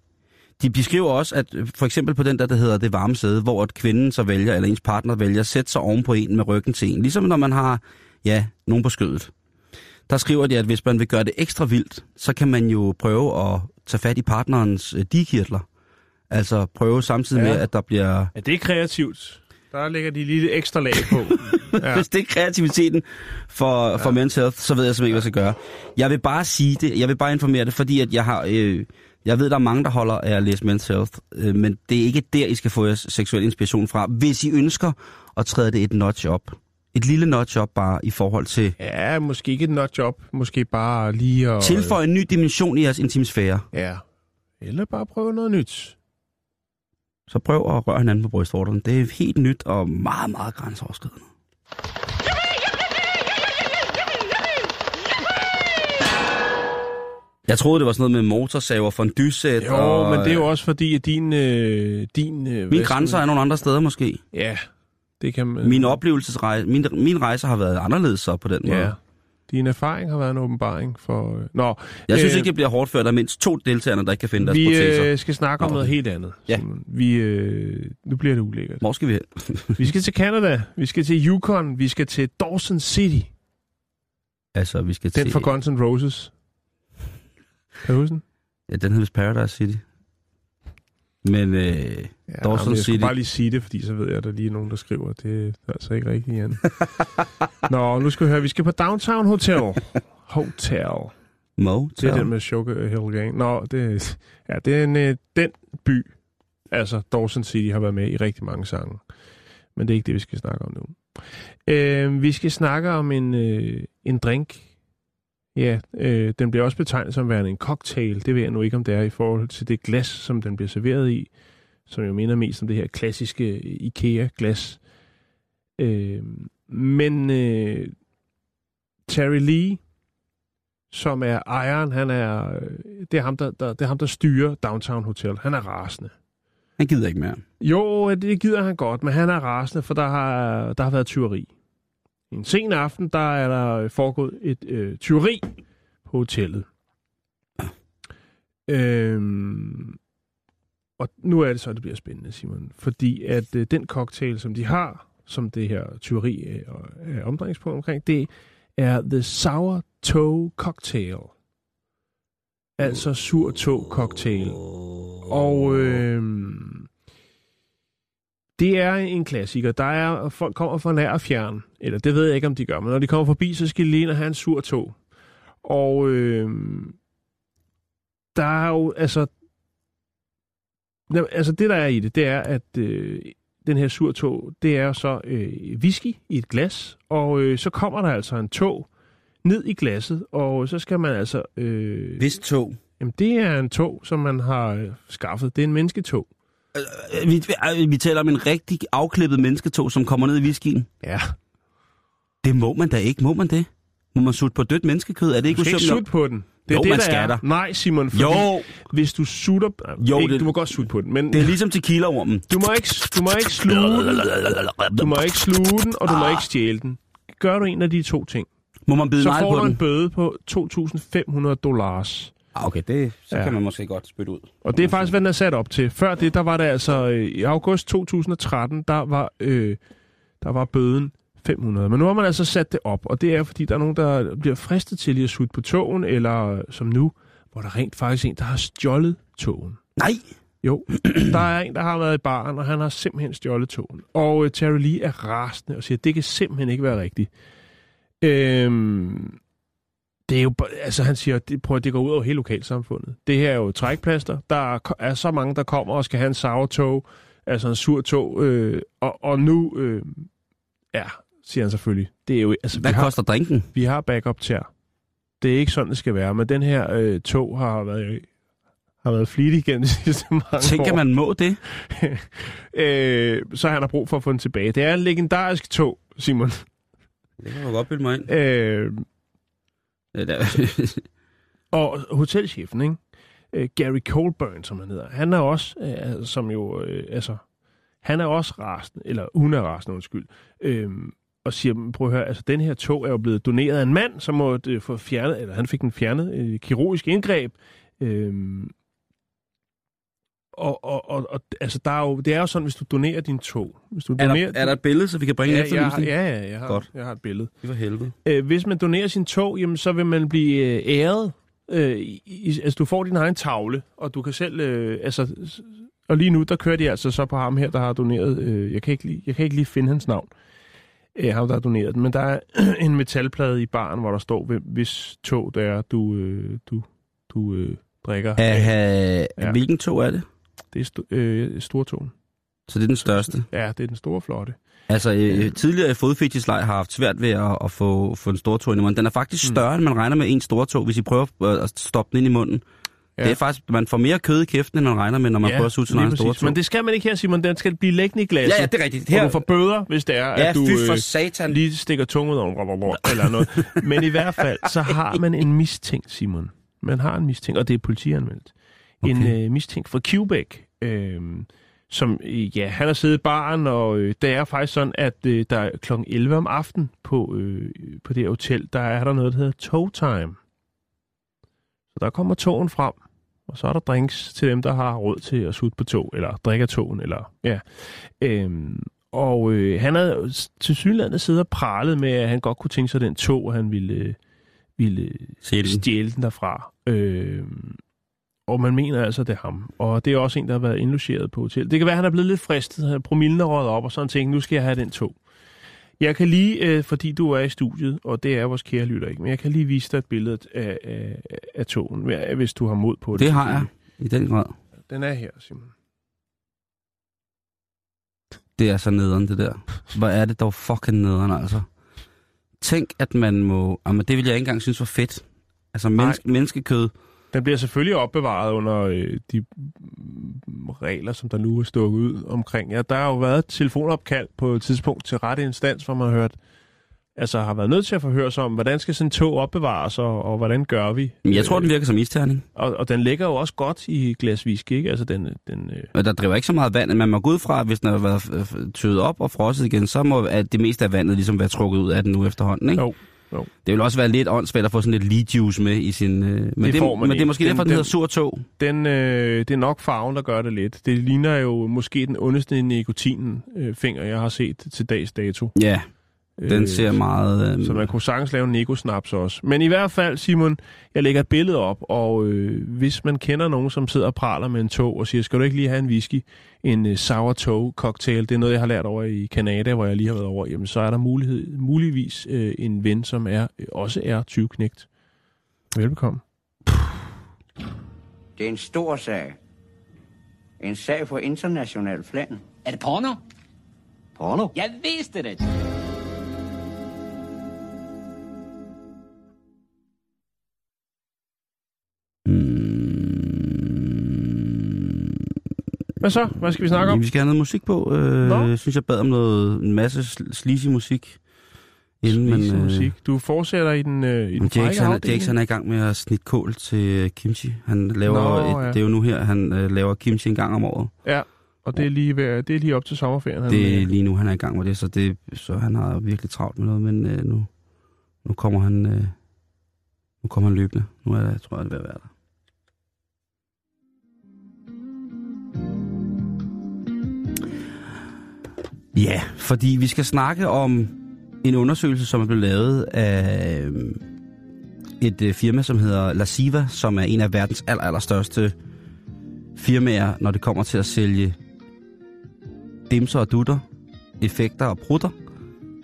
de beskriver også, at for eksempel på den der, der hedder det varme sæde, hvor at kvinden så vælger, eller ens partner vælger, at sætte sig oven på en med ryggen til en. Ligesom når man har, ja, nogen på skødet. Der skriver de, at hvis man vil gøre det ekstra vildt, så kan man jo prøve at tage fat i partnerens øh, dikirtler. Altså prøve samtidig Ja. med, at der bliver... Ja, det er kreativt. Der lægger de lige ekstra lag på. ja. Hvis det er kreativiteten for, ja. for men's health, så ved jeg simpelthen ikke, hvad jeg skal gøre. Jeg vil bare sige det, jeg vil bare informere det, fordi at jeg har... Øh, jeg ved, der er mange, der holder af at læse Men's Health, øh, men det er ikke der, I skal få jeres seksuel inspiration fra. Hvis I ønsker at træde det et notch op. Et lille notch op bare i forhold til... ja, måske ikke et notch op. Måske bare lige at... Tilføje en ny dimension i jeres intimsfære. Ja. Eller bare prøve noget nyt. Så prøv at røre hinanden på brystvorterne. Det er helt nyt og meget, meget grænseoverskridende. Jeg troede, det var sådan noget med motorsaver for en dyssæt. Jo, og, men det er jo også fordi, at din... Øh, din øh, Mine grænser er nogle andre steder måske. Ja, Det kan man... Min oplevelsesrejse, min, min rejse har været anderledes så på den måde. Ja. Din erfaring har været en åbenbaring for... øh, Nå, Jeg synes øh, ikke, det bliver hårdt før, der er mindst to deltagere, der ikke kan finde deres vi proteser. øh, skal snakke om Nå. noget helt andet. Ja. Simon. Vi, øh, nu bliver det ulækkert. Hvor skal vi hen? Vi skal til Canada, vi skal til Yukon, vi skal til Dawson City. Altså, vi skal Den til... fra Guns N' Roses. Kan du huske den? Ja, den hedder Paradise City. Men øh, Ja, Dawson men jeg City. bare lige sige det, fordi så ved jeg, at der lige er nogen, der skriver. Det er altså ikke rigtigt, Jan. Nå, nu skal vi høre. Vi skal på Downtown Hotel. Hotel. Mo. Det er den med Sugar Hill Gang. Nå, det, ja, det er en, øh, den by, altså Dawson City, har været med i rigtig mange sange. Men det er ikke det, vi skal snakke om nu. Øh, vi skal snakke om en, øh, en drink. Ja, øh, den bliver også betegnet som værende en cocktail. Det ved jeg nu ikke, om det er i forhold til det glas, som den bliver serveret i. Som jo minder mest om det her klassiske IKEA-glas. Øh, men øh, Terry Lee, som er ejeren, han er, øh, det, er ham, der, der, det er ham, der styrer Downtown Hotel. Han er rasende. Han gider ikke mere. Jo, det gider han godt, men han er rasende, for der har, der har været tyveri. En sen aften, der er der øh, foregået et øh, tyveri på hotellet. Øhm, og nu er det så, det bliver spændende, Simon. Fordi at øh, den cocktail, som de har, som det her tyveri øh, er, er øh, omdrejningspunkt omkring, det er The Sour Toe Cocktail. Altså sur tog cocktail. Og øh, det er en klassiker. Der er, folk kommer fra nær og fjern, eller det ved jeg ikke, om de gør, men når de kommer forbi, så skal de lige ind og have en sur tog. Og øh, der er jo, altså, altså det der er i det, det er, at øh, den her sur tog, det er så øh, whisky i et glas, og øh, så kommer der altså en tog ned i glasset, og så skal man altså... Øh, Hvis tog. Jamen, det er en tog, som man har øh, skaffet. Det er en mennesketog. Øh, Vi, vi, vi taler om en rigtig afklippet mennesketog, som kommer ned i whiskyen. Ja. Det må man da ikke, må man det? Må man sutte på dødt menneskekød? Er det Du ikke skal ikke usømmeligt? sutte på den. Det er Jo, det, man der skal er. Nej, Simon, fordi Jo, hvis du sutter... Jo, ikke, det- Du må godt sutte på den, men det er ligesom tequila-ormen. du, må ikke, du må ikke sluge den, du må ikke sluge den, og du må ikke stjæle den. Gør du en af de to ting, Må man bide så får du en den? bøde på 2.500 dollars. Ah, okay, det, så Ja. kan man måske godt spytte ud. Og det er faktisk, hvad den er sat op til. Før det, der var det altså øh, i august 2013, der var, øh, der var bøden 500. Men nu har man altså sat det op, og det er, fordi der er nogen, der bliver fristet til lige at sutte på togen, eller øh, som nu, hvor der rent faktisk en, der har stjålet togen. Nej! Jo, der er en, der har været i baren, og han har simpelthen stjålet togen. Og øh, Terry Lee er rasende og siger, at det kan simpelthen ikke være rigtigt. Øhm, det er jo, altså han siger, det, prøv det går ud over hele lokalsamfundet. Det her er jo trækplaster. Der er, er så mange, der kommer og skal have en sour tog, altså en sur tog, øh, og, og nu, øh, ja, siger han selvfølgelig. Det er jo, altså, Hvad vi, har, koster drinken? vi har backup til Det er ikke sådan, det skal være, men den her øh, tog har været, har været flittig gennem de sidste mange år. Tænker man må det? øh, så han har brug for at få den tilbage. Det er en legendarisk tog, Simon. Det kan jeg godt bilde mig ind. Øh, Øh, og hotelchefen, ikke? Øh, Gary Colburn, som han hedder, han er også, øh, som jo, øh, altså, han er også rasende, eller hun er rasende, undskyld, øh, og siger, prøv at høre, altså, den her tog er jo blevet doneret af en mand, som måtte øh, få fjernet, eller han fik den fjernet, øh, kirurgisk indgreb, øh, og, og, og, og, altså, der er jo, det er jo sådan, hvis du donerer din tog, hvis du er, donerer, der, er der et billede, så vi kan bringe ja, efter jeg, har- ja, ja, jeg har, Godt. jeg har et billede. Det var helvede. Øh, hvis man donerer sin tog, jamen, så vil man blive øh, æret. Øh, i, altså, du får din egen tavle, og du kan selv... Øh, altså, og lige nu, der kører de altså så på ham her, der har doneret... Øh, jeg, kan ikke lige, jeg kan ikke lige finde hans navn. Øh, ham, der har doneret den. Men der er en metalplade i baren, hvor der står, hvis tog det er, du, øh, du, du øh, drikker. Ja. ja. Hvilken tog er det? Det er st- øh, stortogen. Så det er den største. Ja, det er den store flotte. Altså, øh, tidligere i fodfetisleje har haft svært ved at, at få, få en stortog ind i munden. Den er faktisk Mm. større, end man regner med en stortog, hvis I prøver øh, at stoppe den ind i munden. Ja. Ja. Det er faktisk, man får mere kød i kæften, end man regner med, når man prøver at suge sin egen stortog. Men det skal man ikke her, Simon. Den skal blive liggende i glasset. Ja, ja, det er rigtigt. Her... Og du får bøder, hvis det er, ja, at du... for øh, satan. lige stikker tungen ud over, eller noget. Men i hvert fald, så har man en mistænkt, Simon. Man har en mistænkt, og det er politianmeldt. En Okay. øh, mistænkt fra Quebec, øh, som, øh, ja, han har siddet i baren, og øh, det er faktisk sådan, at øh, der er kl. 11 om aftenen på, øh, på det her hotel, der er der noget, der hedder tow time. Så der kommer togen frem, og så er der drinks til dem, der har råd til at sutte på tog, eller drikke togen, eller ja. Øhm, og øh, han havde til synligheden siddet og pralet med, at han godt kunne tænke sig den tog, og han ville, øh, ville stjæle den derfra. Øh, og man mener altså, det er ham. Og det er også en, der har været indlogeret på hotel. Det kan være, at han er blevet lidt fristet. Promillen er røget op, og sådan tænkt, nu skal jeg have den tog. Jeg kan lige, øh, fordi du er i studiet, og det er vores kære lytter ikke, men jeg kan lige vise dig et billede af, af, af togen, hvis du har mod på det. Det har jeg, i den grad. Den er her, Simon. Det er så nederen, det der. Hvor er det dog fucking nederen, altså. Tænk, at man må... Jamen, det vil jeg ikke engang synes var fedt. Altså, menneske, menneskekød. Den bliver selvfølgelig opbevaret under øh, de mm, regler, som der nu er stukket ud omkring. Ja, der har jo været et telefonopkald på et tidspunkt til rette instans, hvor man har hørt, altså har været nødt til at forhøre sig om, hvordan skal sådan en tog opbevares, og, og hvordan gør vi? Jeg tror, den virker som isterning. Og, og den ligger jo også godt i glas whisky, ikke? Altså den... den øh... Og der driver ikke så meget vand, man må gå ud fra, hvis den har været øh, tøet op og frosset igen, så må at det meste af vandet ligesom være trukket ud af den nu efterhånden, ikke? Jo. Jo. Det vil også være lidt åndssvagt at få sådan lidt lead juice med i sin... Øh, men det, det, får man men det er måske Den- derfor, den, den- hedder sur tog. Den, øh, det er nok farven, der gør det lidt. Det ligner jo måske den ondeste nikotinen øh, finger, jeg har set til dags dato. Ja, den ser meget... Øh, Så man kunne sagtens lave en Nico-snaps også. Men i hvert fald, Simon, jeg lægger et billede op, og øh, hvis man kender nogen, som sidder og praler med en tog og siger, skal du ikke lige have en whisky, en øh, sour toe cocktail, det er noget, jeg har lært over i Kanada, hvor jeg lige har været over, jamen så er der mulighed, muligvis øh, en ven, som er øh, også er 20 knægt. Velbekomme. Det er en stor sag. En sag på international plan. Er det porno? Porno? Jeg vidste det. Hvad så? Hvad skal vi snakke om? Vi skal have noget musik på. Øh, Nå. jeg synes, jeg bad om noget, en masse sl- sleazy musik. Inden, Sleazy men, øh, musik. Du fortsætter i den, øh, i den Jakes, han. Jakes, han er i gang med at snitte kål til øh, kimchi. Han laver Nå, et, ja. Det er jo nu her, han øh, laver kimchi en gang om året. Ja, og det er lige, ved, det er lige op til sommerferien. Han, Det er øh, lige nu, han er i gang med det, så, det, så han har virkelig travlt med noget, men øh, nu, nu kommer han øh, nu kommer han løbende. Nu er det, tror jeg, det at være der. Ja, fordi vi skal snakke om en undersøgelse, som er blevet lavet af øh, et øh, firma, som hedder Lasiva, som er en af verdens aller, allerstørste firmaer, når det kommer til at sælge dimser og dutter, effekter og prutter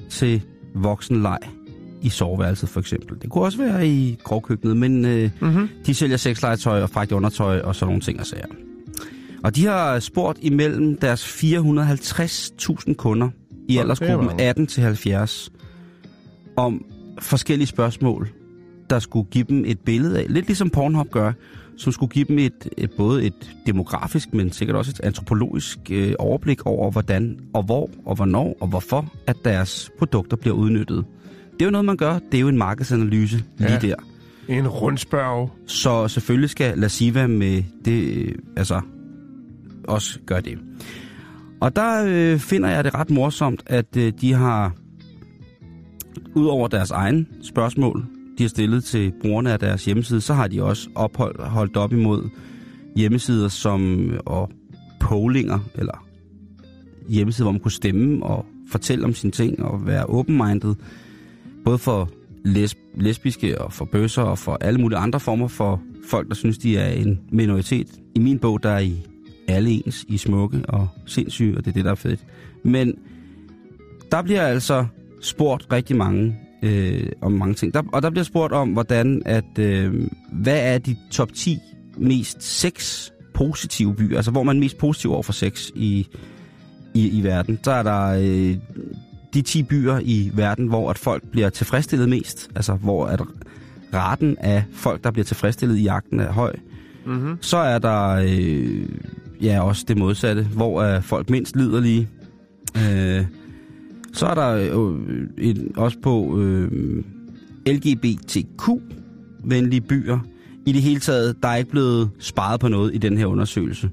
til voksenleg i soveværelset for eksempel. Det kunne også være i grovkøkkenet, men øh, mm-hmm. de sælger sexlegetøj og frækt undertøj og sådan nogle ting og sager. Og de har spurgt imellem deres 450.000 kunder i er aldersgruppen mange. 18 til 70 om forskellige spørgsmål, der skulle give dem et billede af, lidt ligesom Pornhub gør, som skulle give dem et, et både et demografisk, men sikkert også et antropologisk øh, overblik over, hvordan og hvor og hvornår og hvorfor, at deres produkter bliver udnyttet. Det er jo noget, man gør. Det er jo en markedsanalyse lige Ja. der. En rundspørg. Så selvfølgelig skal Lasiva med det, øh, altså, også gør det. Og der øh, finder jeg det ret morsomt, at øh, de har, udover deres egen spørgsmål, de har stillet til brugerne af deres hjemmeside, så har de også opholdt, holdt op imod hjemmesider som øh, og pollinger, eller hjemmesider, hvor man kunne stemme og fortælle om sine ting og være open-minded, både for lesb- lesbiske og for bøsser og for alle mulige andre former for folk, der synes, de er en minoritet. I min bog, der er I alle ens, I smukke og sindssyge, og det er det, der er fedt. Men der bliver altså spurgt rigtig mange øh, om mange ting. Der, og der bliver spurgt om, hvordan at, øh, hvad er de top 10 mest sex positive byer, altså hvor man er mest positiv over for sex i, i, i verden. Så er der øh, de 10 byer i verden, hvor at folk bliver tilfredsstillet mest, altså hvor at raten af folk, der bliver tilfredsstillet i jagten er høj. Mm-hmm. Så er der øh, ja også det modsatte, hvor er folk mindst liderlige. Øh, så er der øh, jo et, også på øh, LGBTQ-venlige byer. I det hele taget, der er ikke blevet sparet på noget i den her undersøgelse.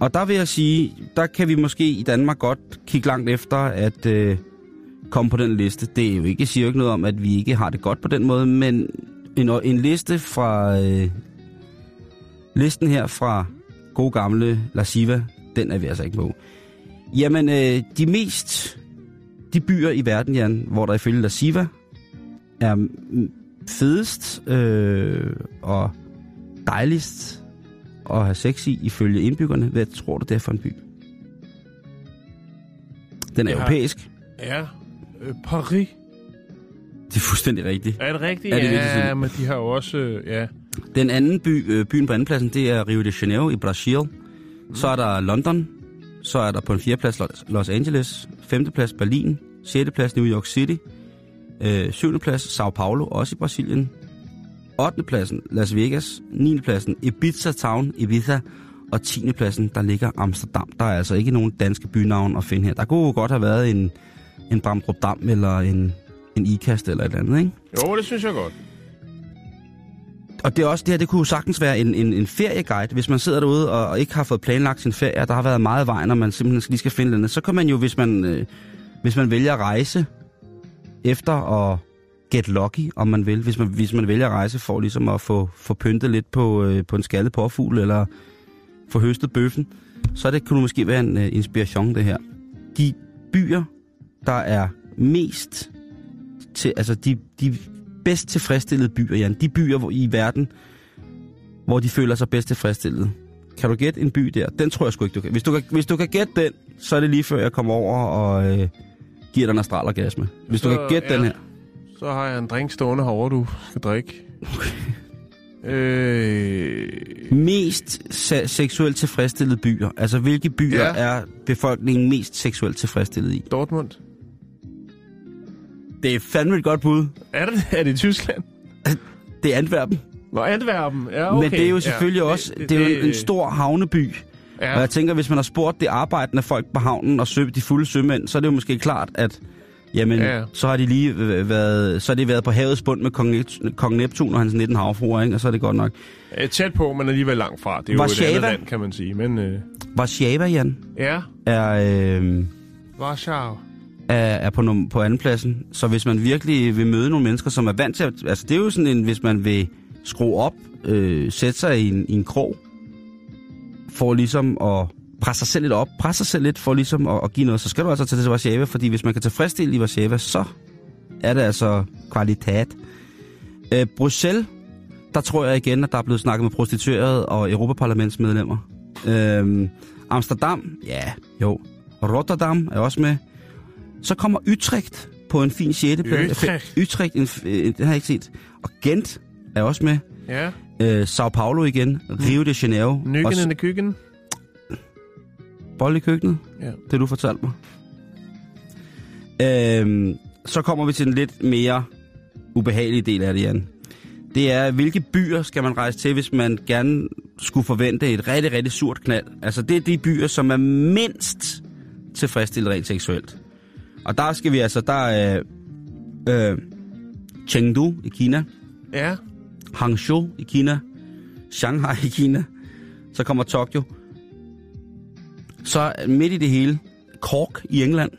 Og der vil jeg sige, der kan vi måske i Danmark godt kigge langt efter at øh, komme på den liste. Det er jo ikke, siger jo ikke noget om, at vi ikke har det godt på den måde, men en, en liste fra øh, listen her fra gode gamle La Siva, den er vi altså ikke på. Jamen, øh, de mest, de byer i verden, Jan, hvor der ifølge La Siva er fedest øh, og dejligst at have sex i, ifølge indbyggerne. Hvad tror du, det er for en by? Den er Ja. europæisk. Ja, øh, Paris. Det er fuldstændig rigtigt. Er det rigtigt? Er det ja, men de har jo også... Øh, ja. Den anden by, øh, byen på andenpladsen, det er Rio de Janeiro i Brasil. Så er der London. Så er der på en fjerdeplads Los- Angeles. Femteplads Berlin. Sjette plads New York City. Øh, syvende plads Sao Paulo, også i Brasilien. 8. pladsen Las Vegas. 9. pladsen Ibiza Town, Ibiza. Og 10. pladsen, der ligger Amsterdam. Der er altså ikke nogen danske bynavn at finde her. Der kunne jo godt have været en, en Bramdrup Dam eller en, en Ikast eller et eller andet, ikke? Jo, det synes jeg godt. Og det er også det her, det kunne sagtens være en, en, en ferieguide, hvis man sidder derude og, og ikke har fået planlagt sin ferie, og der har været meget vej, når man simpelthen lige skal finde noget. Så kan man jo, hvis man, øh, hvis man vælger at rejse efter at get lucky, om man vil, hvis man, hvis man vælger at rejse for ligesom at få, få pyntet lidt på, øh, på en skaldet påfugl, eller få høstet bøffen, så det kunne måske være en øh, inspiration, det her. De byer, der er mest til, altså de, de bedst tilfredsstillede byer, Jan. De byer hvor, i verden, hvor de føler sig bedst tilfredsstillet. Kan du gætte en by der? Den tror jeg sgu ikke, du kan. Hvis du kan, hvis du kan gætte den, så er det lige før jeg kommer over og øh, giver dig en astralorgasme. Hvis du Så, kan gætte ja. den her. Så har jeg en drink stående herovre, du skal drikke. øh, Mest se- seksuelt tilfredsstillede byer. Altså, hvilke byer Ja. er befolkningen mest seksuelt tilfredsstillet i? Dortmund. Det er fandme et godt bud. Er det, er det i Tyskland? Det er Antwerpen. Nå, Antwerpen. Ja, okay. Men det er jo selvfølgelig ja, også det, det, er jo en, stor havneby. Ja. Og jeg tænker, hvis man har spurgt det arbejdende folk på havnen og sø, de fulde sømænd, så er det jo måske klart, at jamen, Ja. så har de lige øh, været, så har de været på havets bund med kong, kong Neptun og hans 19 havfruer, ikke? og så er det godt nok. Øh, tæt på, men alligevel langt fra. Det er jo et andet land, kan man sige. Men øh, Warszawa, Jan, ja, er, øh, Warschau er, er på, num- på andenpladsen. Så hvis man virkelig vil møde nogle mennesker, som er vant til at... Altså, det er jo sådan en, hvis man vil skrue op, øh, sætte sig i en, i en krog, for ligesom at presse sig selv lidt op, presse sig selv lidt for ligesom at, at give noget, så skal du altså tage til Warszawa, fordi hvis man kan tilfredsstille i Warszawa, så er det altså kvalitet. Øh, Bruxelles, der tror jeg igen, at der er blevet snakket med prostituerede og Europaparlamentsmedlemmer. Øh, Amsterdam, ja, jo. Rotterdam er også med. Så kommer Utrecht på en fin 6. plads. Utrecht. Utrecht, en, øh, den har jeg ikke set. Og Gent er også med. Ja, Øh, Sao Paulo igen. Rio de Janeiro. Nykken Og in the køkken. bold i køkkenet. Ja. Det du fortalte mig. Øhm, så kommer vi til den lidt mere ubehagelige del af det, Jan. Det er, hvilke byer skal man rejse til, hvis man gerne skulle forvente et rigtig, rigtig surt knald. Altså, det er de byer, som er mindst tilfredsstillet rent seksuelt. Og der skal vi altså, der er øh, Chengdu i Kina, Ja, Hangzhou i Kina, Shanghai i Kina, så kommer Tokyo. Så midt i det hele, Cork i England,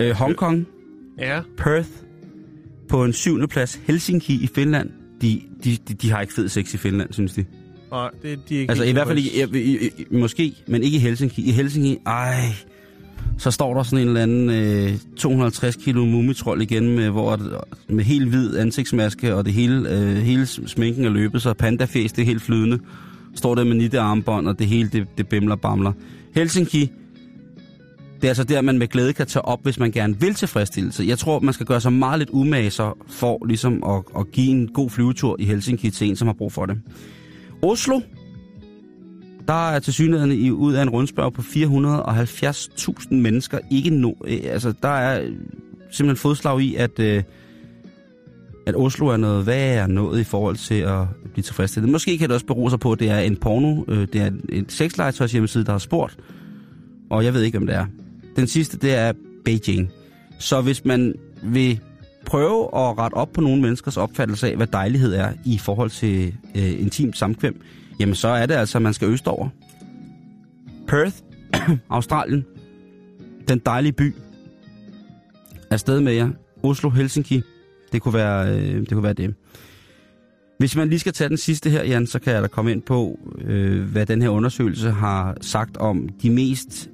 øh, Hongkong, ja. Perth, på en syvende plads, Helsinki i Finland. De, de, de, de har ikke fed sex i Finland, synes de. Nej, det de er ikke Altså i hvert fald ikke, i, i, i, måske, men ikke i Helsinki. I Helsinki, ej, så står der sådan en eller anden øh, 250 kilo mumitrol igen, med, hvor, med helt hvid ansigtsmaske, og det hele, øh, hele sminken er løbet, så pandafæs, det er helt flydende. Står der med nitte armbånd, og det hele, det, det bimler bamler. Helsinki, det er altså der, man med glæde kan tage op, hvis man gerne vil tilfredsstillelse. Jeg tror, man skal gøre sig meget lidt umage så for ligesom at, at give en god flyvetur i Helsinki til en, som har brug for det. Oslo, der er til synligheden i, ud af en rundspørg på 470.000 mennesker ikke no, øh, altså der er simpelthen fodslag i, at, øh, at Oslo er noget værre noget i forhold til at blive tilfredsstillet. Måske kan det også bero sig på, at det er en porno, øh, det er en sexlegetøjs hjemmeside, der har spurgt, og jeg ved ikke, hvem det er. Den sidste, det er Beijing. Så hvis man vil prøve at rette op på nogle menneskers opfattelse af, hvad dejlighed er i forhold til øh, intimt samkvem, jamen så er det altså, at man skal østover. Perth, Australien. Den dejlige by. Afsted med jer. Oslo, Helsinki. Det kunne være, øh, det, kunne være det. Hvis man lige skal tage den sidste her, Jan, så kan jeg da komme ind på, øh, hvad den her undersøgelse har sagt om de mest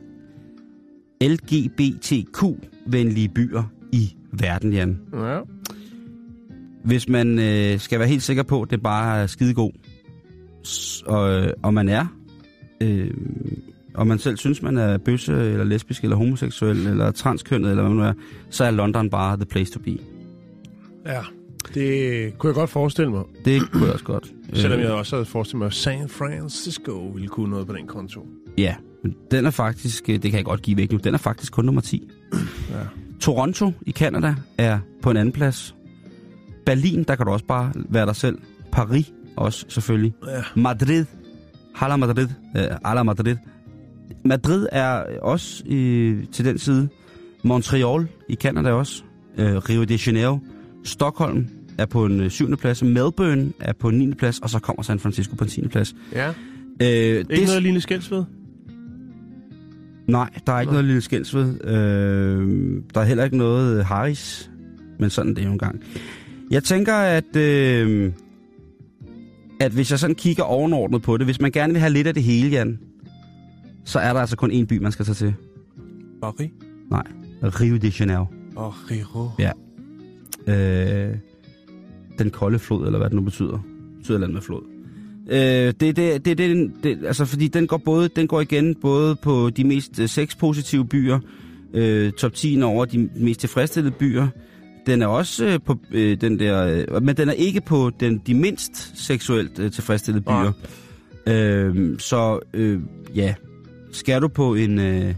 LGBTQ-venlige byer i verden, Jan. Ja. Hvis man øh, skal være helt sikker på, at det bare er skidegod, og, og man er, øh, og man selv synes, man er bøsse, eller lesbisk, eller homoseksuel, eller transkønnet, eller hvad man nu er, så er London bare the place to be. ja. Det kunne jeg godt forestille mig. Det kunne jeg også godt. Selvom Øh, jeg også havde forestillet mig, at San Francisco ville kunne noget på den konto. Ja, men den er faktisk, øh, det kan jeg godt give væk nu, den er faktisk kun nummer 10. Ja. Toronto i Canada er på en anden plads. Berlin, der kan du også bare være dig selv. Paris også, selvfølgelig. Ja. Madrid. Hala Madrid. Øh, Hala Madrid. Madrid er også øh, til den side. Montreal i Canada også. Øh, Rio de Janeiro. Stockholm er på en øh, syvende plads. Melbourne er på en 9. plads. Og så kommer San Francisco på en 10. plads. Ja. Øh, Ikke det... noget lignende skældsved? Nej, der er ikke Nå. noget lille skældsved. Øh, der er heller ikke noget Harris. Men sådan er det jo engang. Jeg tænker, at, øh, at hvis jeg sådan kigger ovenordnet på det, hvis man gerne vil have lidt af det hele, Jan, så er der altså kun én by, man skal tage til. Paris. Nej, Rio de Janeiro. Og Rio. Ja. Øh, den kolde flod, eller hvad det nu betyder. Betyder land med flod. Øh, det, det, det, det, det, altså fordi den går både, den går igen både på de mest øh, sexpositive byer, øh, top 10 over de mest tilfredsstillede byer. Den er også øh, på øh, den der, øh, men den er ikke på den de mindst seksuelt øh, tilfredsstillede byer. Øh, så øh, ja, skal du på en øh,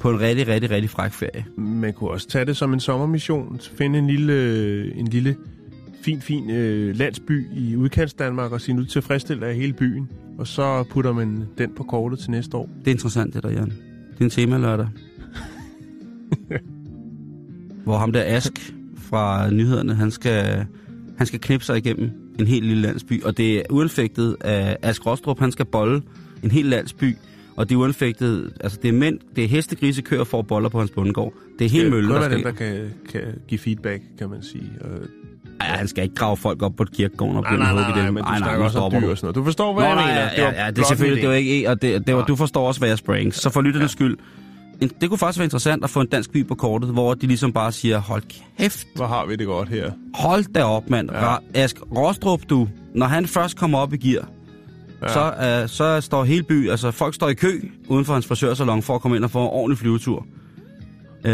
på en rigtig, rigtig, rigtig fræk ferie. Man kunne også tage det som en sommermission. Finde en lille, en lille fin, fin øh, landsby i udkants Danmark og sige, nu tilfredsstiller jeg hele byen. Og så putter man den på kortet til næste år. Det er interessant, det der, Jan. Det er en tema lørdag. Hvor ham der Ask fra nyhederne, han skal, han skal knippe sig igennem en helt lille landsby. Og det er uanfægtet af Ask Rostrup, han skal bolle en hel landsby. Og det er uanfægtet, altså det er mænd, det er heste, grise, køer for boller på hans bundegård. Det er helt mølle, der er dem, skal... der kan, kan give feedback, kan man sige. Og, Ej, han skal ikke grave folk op på et kirkegård og nej, begynde nej, at nej, hugge nej, dem. men du Ej, nej, snakker nu også om stopper dyr du. og sådan noget. Du forstår, hvad Nå, jeg nej, mener. ja, ja, ja, det er selvfølgelig, det var ikke, og det, det var, Ja. du forstår også, hvad jeg sprang. Så for lytternes skyld, en, det kunne faktisk være interessant at få en dansk by på kortet, hvor de ligesom bare siger, hold kæft, Hvor har vi det godt her. hold da op, mand. Ja. Ja. Ask Rostrup, du, når han først kommer op i gear, Ja. ja. så, uh, så står hele by, altså folk står i kø uden for hans frisørsalon for at komme ind og få en ordentlig flyvetur. Uh,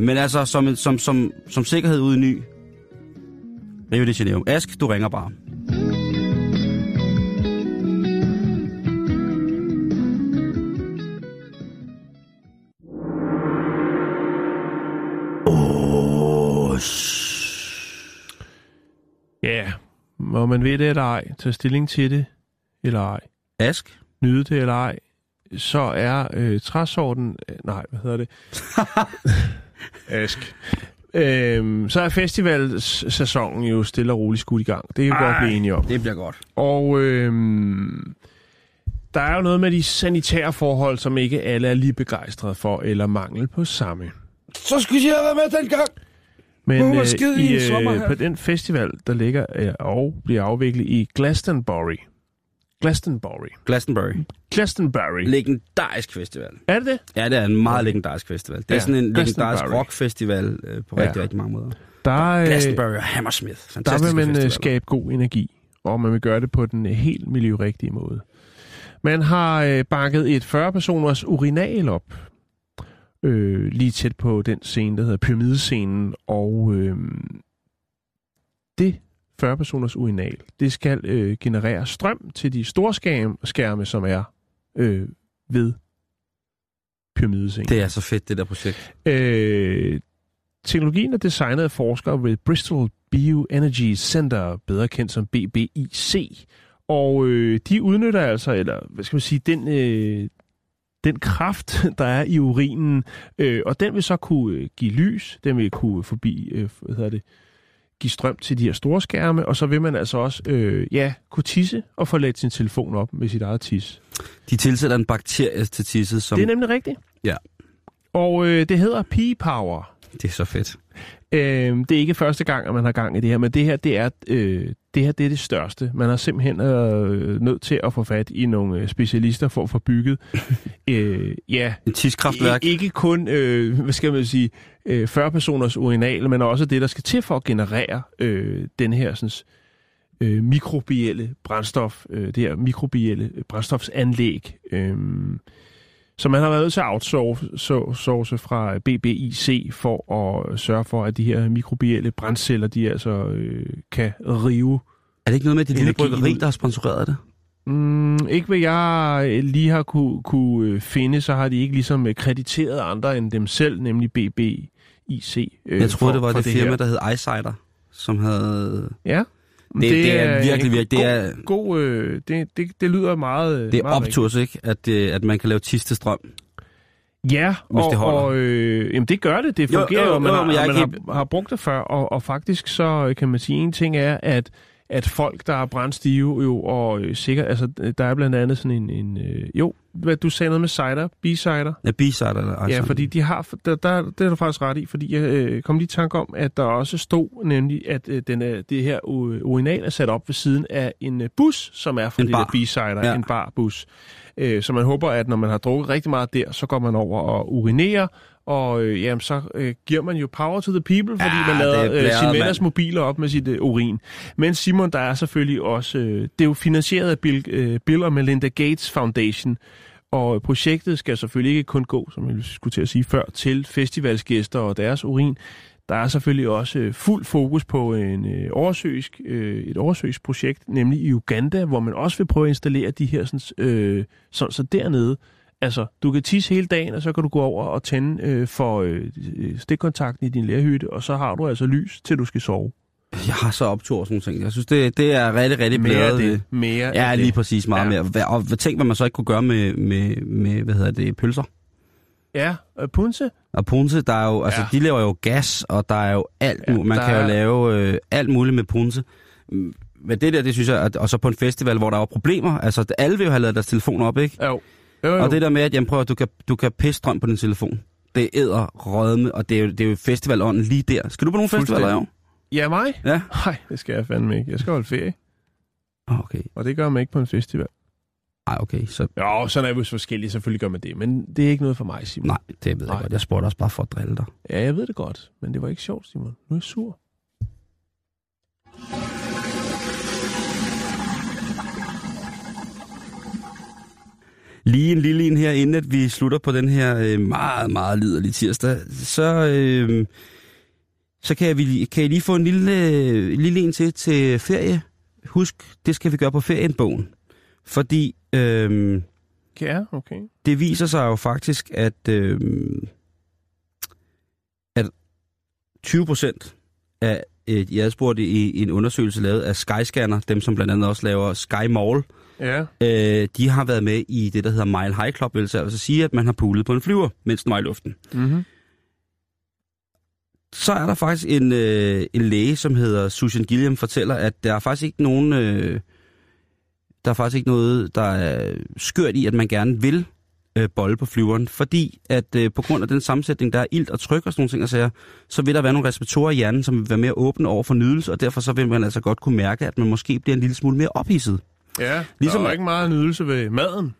men altså, som, som, som, som sikkerhed ude i ny, Rio de Janeiro. Ask, du ringer bare. Ja, må man ved det eller ej, tage stilling til det eller ej, Ask? nyde det eller ej, så er øh, træsorten... Øh, nej, hvad hedder det? Ask. Øhm, så er festivalsæsonen jo stille og roligt skudt i gang. Det kan vi godt blive enige om. Det bliver godt. Og øhm, der er jo noget med de sanitære forhold, som ikke alle er lige begejstrede for, eller mangel på samme. Så skulle jeg have været med dengang. Men Åh, hvor øh, skide i i, en sommer her. på den festival, der ligger øh, og bliver afviklet i Glastonbury. Glastonbury. Glastonbury. Glastonbury. Legendarisk festival. er det det? Ja, det er en meget legendarisk festival. Det er Ja, sådan en legendarisk rockfestival øh, på Ja. rigtig, rigtig mange måder. Der, øh, Glastonbury og Hammersmith. der vil man øh, festivaler. skabe god energi, og man vil gøre det på den øh, helt miljørigtige måde. Man har øh, bakket et 40-personers urinal op, øh, lige tæt på den scene, der hedder pyramidescenen, og øh, det 40-personers urinal, det skal øh, generere strøm til de store skærme, skærme som er øh, ved pyramidescenen. Det er så fedt, det der projekt. Øh, teknologien er designet af forskere ved Bristol Bioenergy Center, bedre kendt som BBIC. Og øh, de udnytter altså, eller hvad skal man sige, den, øh, den kraft, der er i urinen, øh, og den vil så kunne øh, give lys, den vil kunne forbi, øh, hvad hedder det, give strøm til de her store skærme, og så vil man altså også øh, ja, kunne tisse og få ladt sin telefon op med sit eget tis. De tilsætter en bakterie til tisset, som... Det er nemlig rigtigt. Ja. Og øh, det hedder P-Power. Det er så fedt. Øh, det er ikke første gang, at man har gang i det her, men det her, det er, øh, det, her, det, er det største. Man har simpelthen øh, nødt til at få fat i nogle øh, specialister for at få bygget, øh, ja, En tiskraftværk. I- ikke kun, øh, hvad skal man sige, øh, 40 personers urinal, men også det, der skal til for at generere øh, den her sådan, øh, mikrobielle brændstof, øh, det her mikrobielle brændstofsanlæg. Øh, så man har været nødt til at outsource fra BBIC for at sørge for, at de her mikrobielle brændceller, de altså øh, kan rive Er det ikke noget med, at det lille bryggeri, der har sponsoreret det? Mm, ikke hvad jeg øh, lige har kunne, kunne øh, finde, så har de ikke ligesom øh, krediteret andre end dem selv, nemlig BBIC. Øh, Jeg troede, for- det var for det, firma, her. der hed Eyesider, som havde... Ja. Det, det, det er virkelig, virkelig... Det er, god, øh, det, det, det lyder meget øh, det er meget opturs, ikke? At, øh, at man kan lave tis til strøm. rigtigt. Ja, hvis og, det holder. og øh, jamen, det gør det. Det Jo, fungerer jo, jo, jo, man, jo, har, man har, har brugt det før, og, og faktisk så øh, kan man sige, en ting er, at at folk, der er brændstive jo, og øh, sikkert, altså der er blandt andet sådan en, en øh, jo, hvad du sagde noget med cider, b-cider, Ja, B-Sider eller Ja, fordi de har, der, der, det er du faktisk ret i, fordi jeg øh, kom lige i tanke om, at der også stod nemlig, at øh, den er, det her urinal er sat op ved siden af en øh, bus, som er fra En det bar. der B-sider, ja. en barbus. Øh, så man håber, at når man har drukket rigtig meget der, så går man over og urinerer, og øh, jamen, så øh, giver man jo power to the people, fordi Ja, man lader øh, venners mobiler op med sit øh, urin. Men Simon, der er selvfølgelig også, øh, det er jo finansieret af Bill, øh, Bill og Melinda Gates Foundation, og projektet skal selvfølgelig ikke kun gå, som jeg skulle til at sige før, til festivalsgæster og deres urin. Der er selvfølgelig også øh, fuld fokus på en øh, oversøisk, øh, et oversøisk projekt, nemlig i Uganda, hvor man også vil prøve at installere de her, sådan, øh, så, så dernede, altså du kan tisse hele dagen, og så kan du gå over og tænde øh, for øh, stikkontakten i din lærhytte, og så har du altså lys, til du skal sove. Jeg har så optur og sådan ting. Jeg synes, det, det er rigtig, rigtig Mere blæret. det. Mere Ja, lige det. præcis meget Ja. mere. Og hvad- tænk, hvad man så ikke kunne gøre med, med, med hvad hedder det, pølser. Ja, øh, punse. Og Ponce, der er jo, altså, Ja. de laver jo gas, og der er jo alt Ja, Man kan jo er- lave øh, alt muligt med Ponce. Mm, Men det der, det synes jeg, at, og så på en festival, hvor der var problemer, altså alle vil jo have lavet deres telefon op, ikke? Jo. Jo, jo. Og det der med, at jamen, prøv, at du kan, du kan pisse strøm på din telefon. Det æder rødme, og det er jo, det er jo festivalånden lige der. Skal du på nogle festivaler i år? Ja, mig? Ja. Nej, det skal jeg fandme ikke. Jeg skal holde ferie, Ah, Okay. og det gør man ikke på en festival. Ej, okay. Så, Jo, sådan er vi jo forskellige, selvfølgelig gør man det, men det er ikke noget for mig, Simon. nej, det ved jeg Nej. godt. Jeg spurgte også bare for at drille dig. Ja, jeg ved det godt, men det var ikke sjovt, Simon. Nu er jeg sur. Lige en lille en her, inden at vi slutter på den her øh, meget, meget liderlige tirsdag, så, øh, så kan, jeg, vi- kan jeg lige få en lille, øh, lille en til til ferie. Husk, det skal vi gøre på ferien-bogen. Fordi øh, Ja, okay. det viser sig jo faktisk, at, øh, at 20 procent af, øh, jeg spurgte i, i en undersøgelse lavet af Skyscanner, dem som blandt andet også laver Sky Mall, Ja, øh, de har været med i det, der hedder Mile High Club, vil altså sige, at man har poolet på en flyver, mens den var i luften. mm-hmm. Så er der faktisk en, øh, en læge, som hedder Susan Gilliam, fortæller, at der er faktisk ikke nogen, øh, der er faktisk ikke noget, der er skørt i, at man gerne vil øh, bolle på flyveren, fordi at øh, på grund af den sammensætning, der er ilt og tryk og sådan nogle ting, og sager, så vil der være nogle receptorer i hjernen, som vil være mere åbne over for nydelse, og derfor så vil man altså godt kunne mærke, at man måske bliver en lille smule mere ophidset. Ja. Ligesom der er ikke meget nydelse ved maden.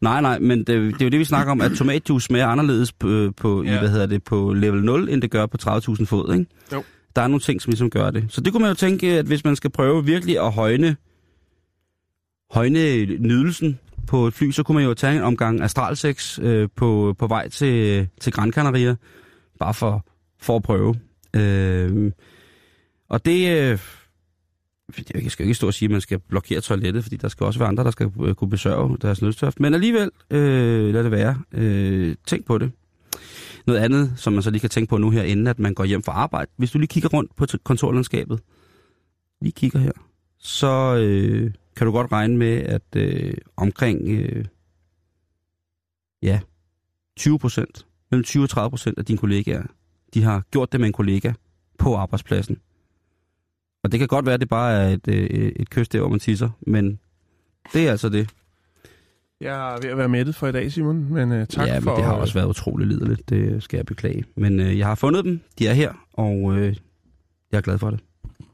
Nej, nej, men det, det er jo det, vi snakker om, at tomatjuice smager anderledes på, på, ja. i, hvad hedder det, på level 0, end det gør på 30.000 fod, ikke? Jo. Der er nogle ting, som ligesom gør det. Så det kunne man jo tænke, at hvis man skal prøve virkelig at højne, højne nydelsen på et fly, så kunne man jo tage en omgang astralsex øh, på, på vej til, til Gran Canaria, bare for, for at prøve. Øh, og det... Øh, jeg skal ikke stå og sige, at man skal blokere toilettet, fordi der skal også være andre, der skal øh, kunne besørge deres nødstørft. Men alligevel, øh, lad det være. Øh, tænk på det. Noget andet, som man så lige kan tænke på nu her, inden at man går hjem fra arbejde. Hvis du lige kigger rundt på kontorlandskabet, lige kigger her, så øh, kan du godt regne med, at øh, omkring øh, ja, 20 procent, mellem 20 og 30 procent af dine kollegaer, de har gjort det med en kollega på arbejdspladsen. Og det kan godt være, at det bare er et, øh, et kys der, hvor man tisser, men det er altså det. Jeg er ved at være mættet for i dag, Simon, men uh, tak ja, men for... det har også været utrolig liderligt, det skal jeg beklage. Men øh, jeg har fundet dem, de er her, og øh, jeg er glad for det.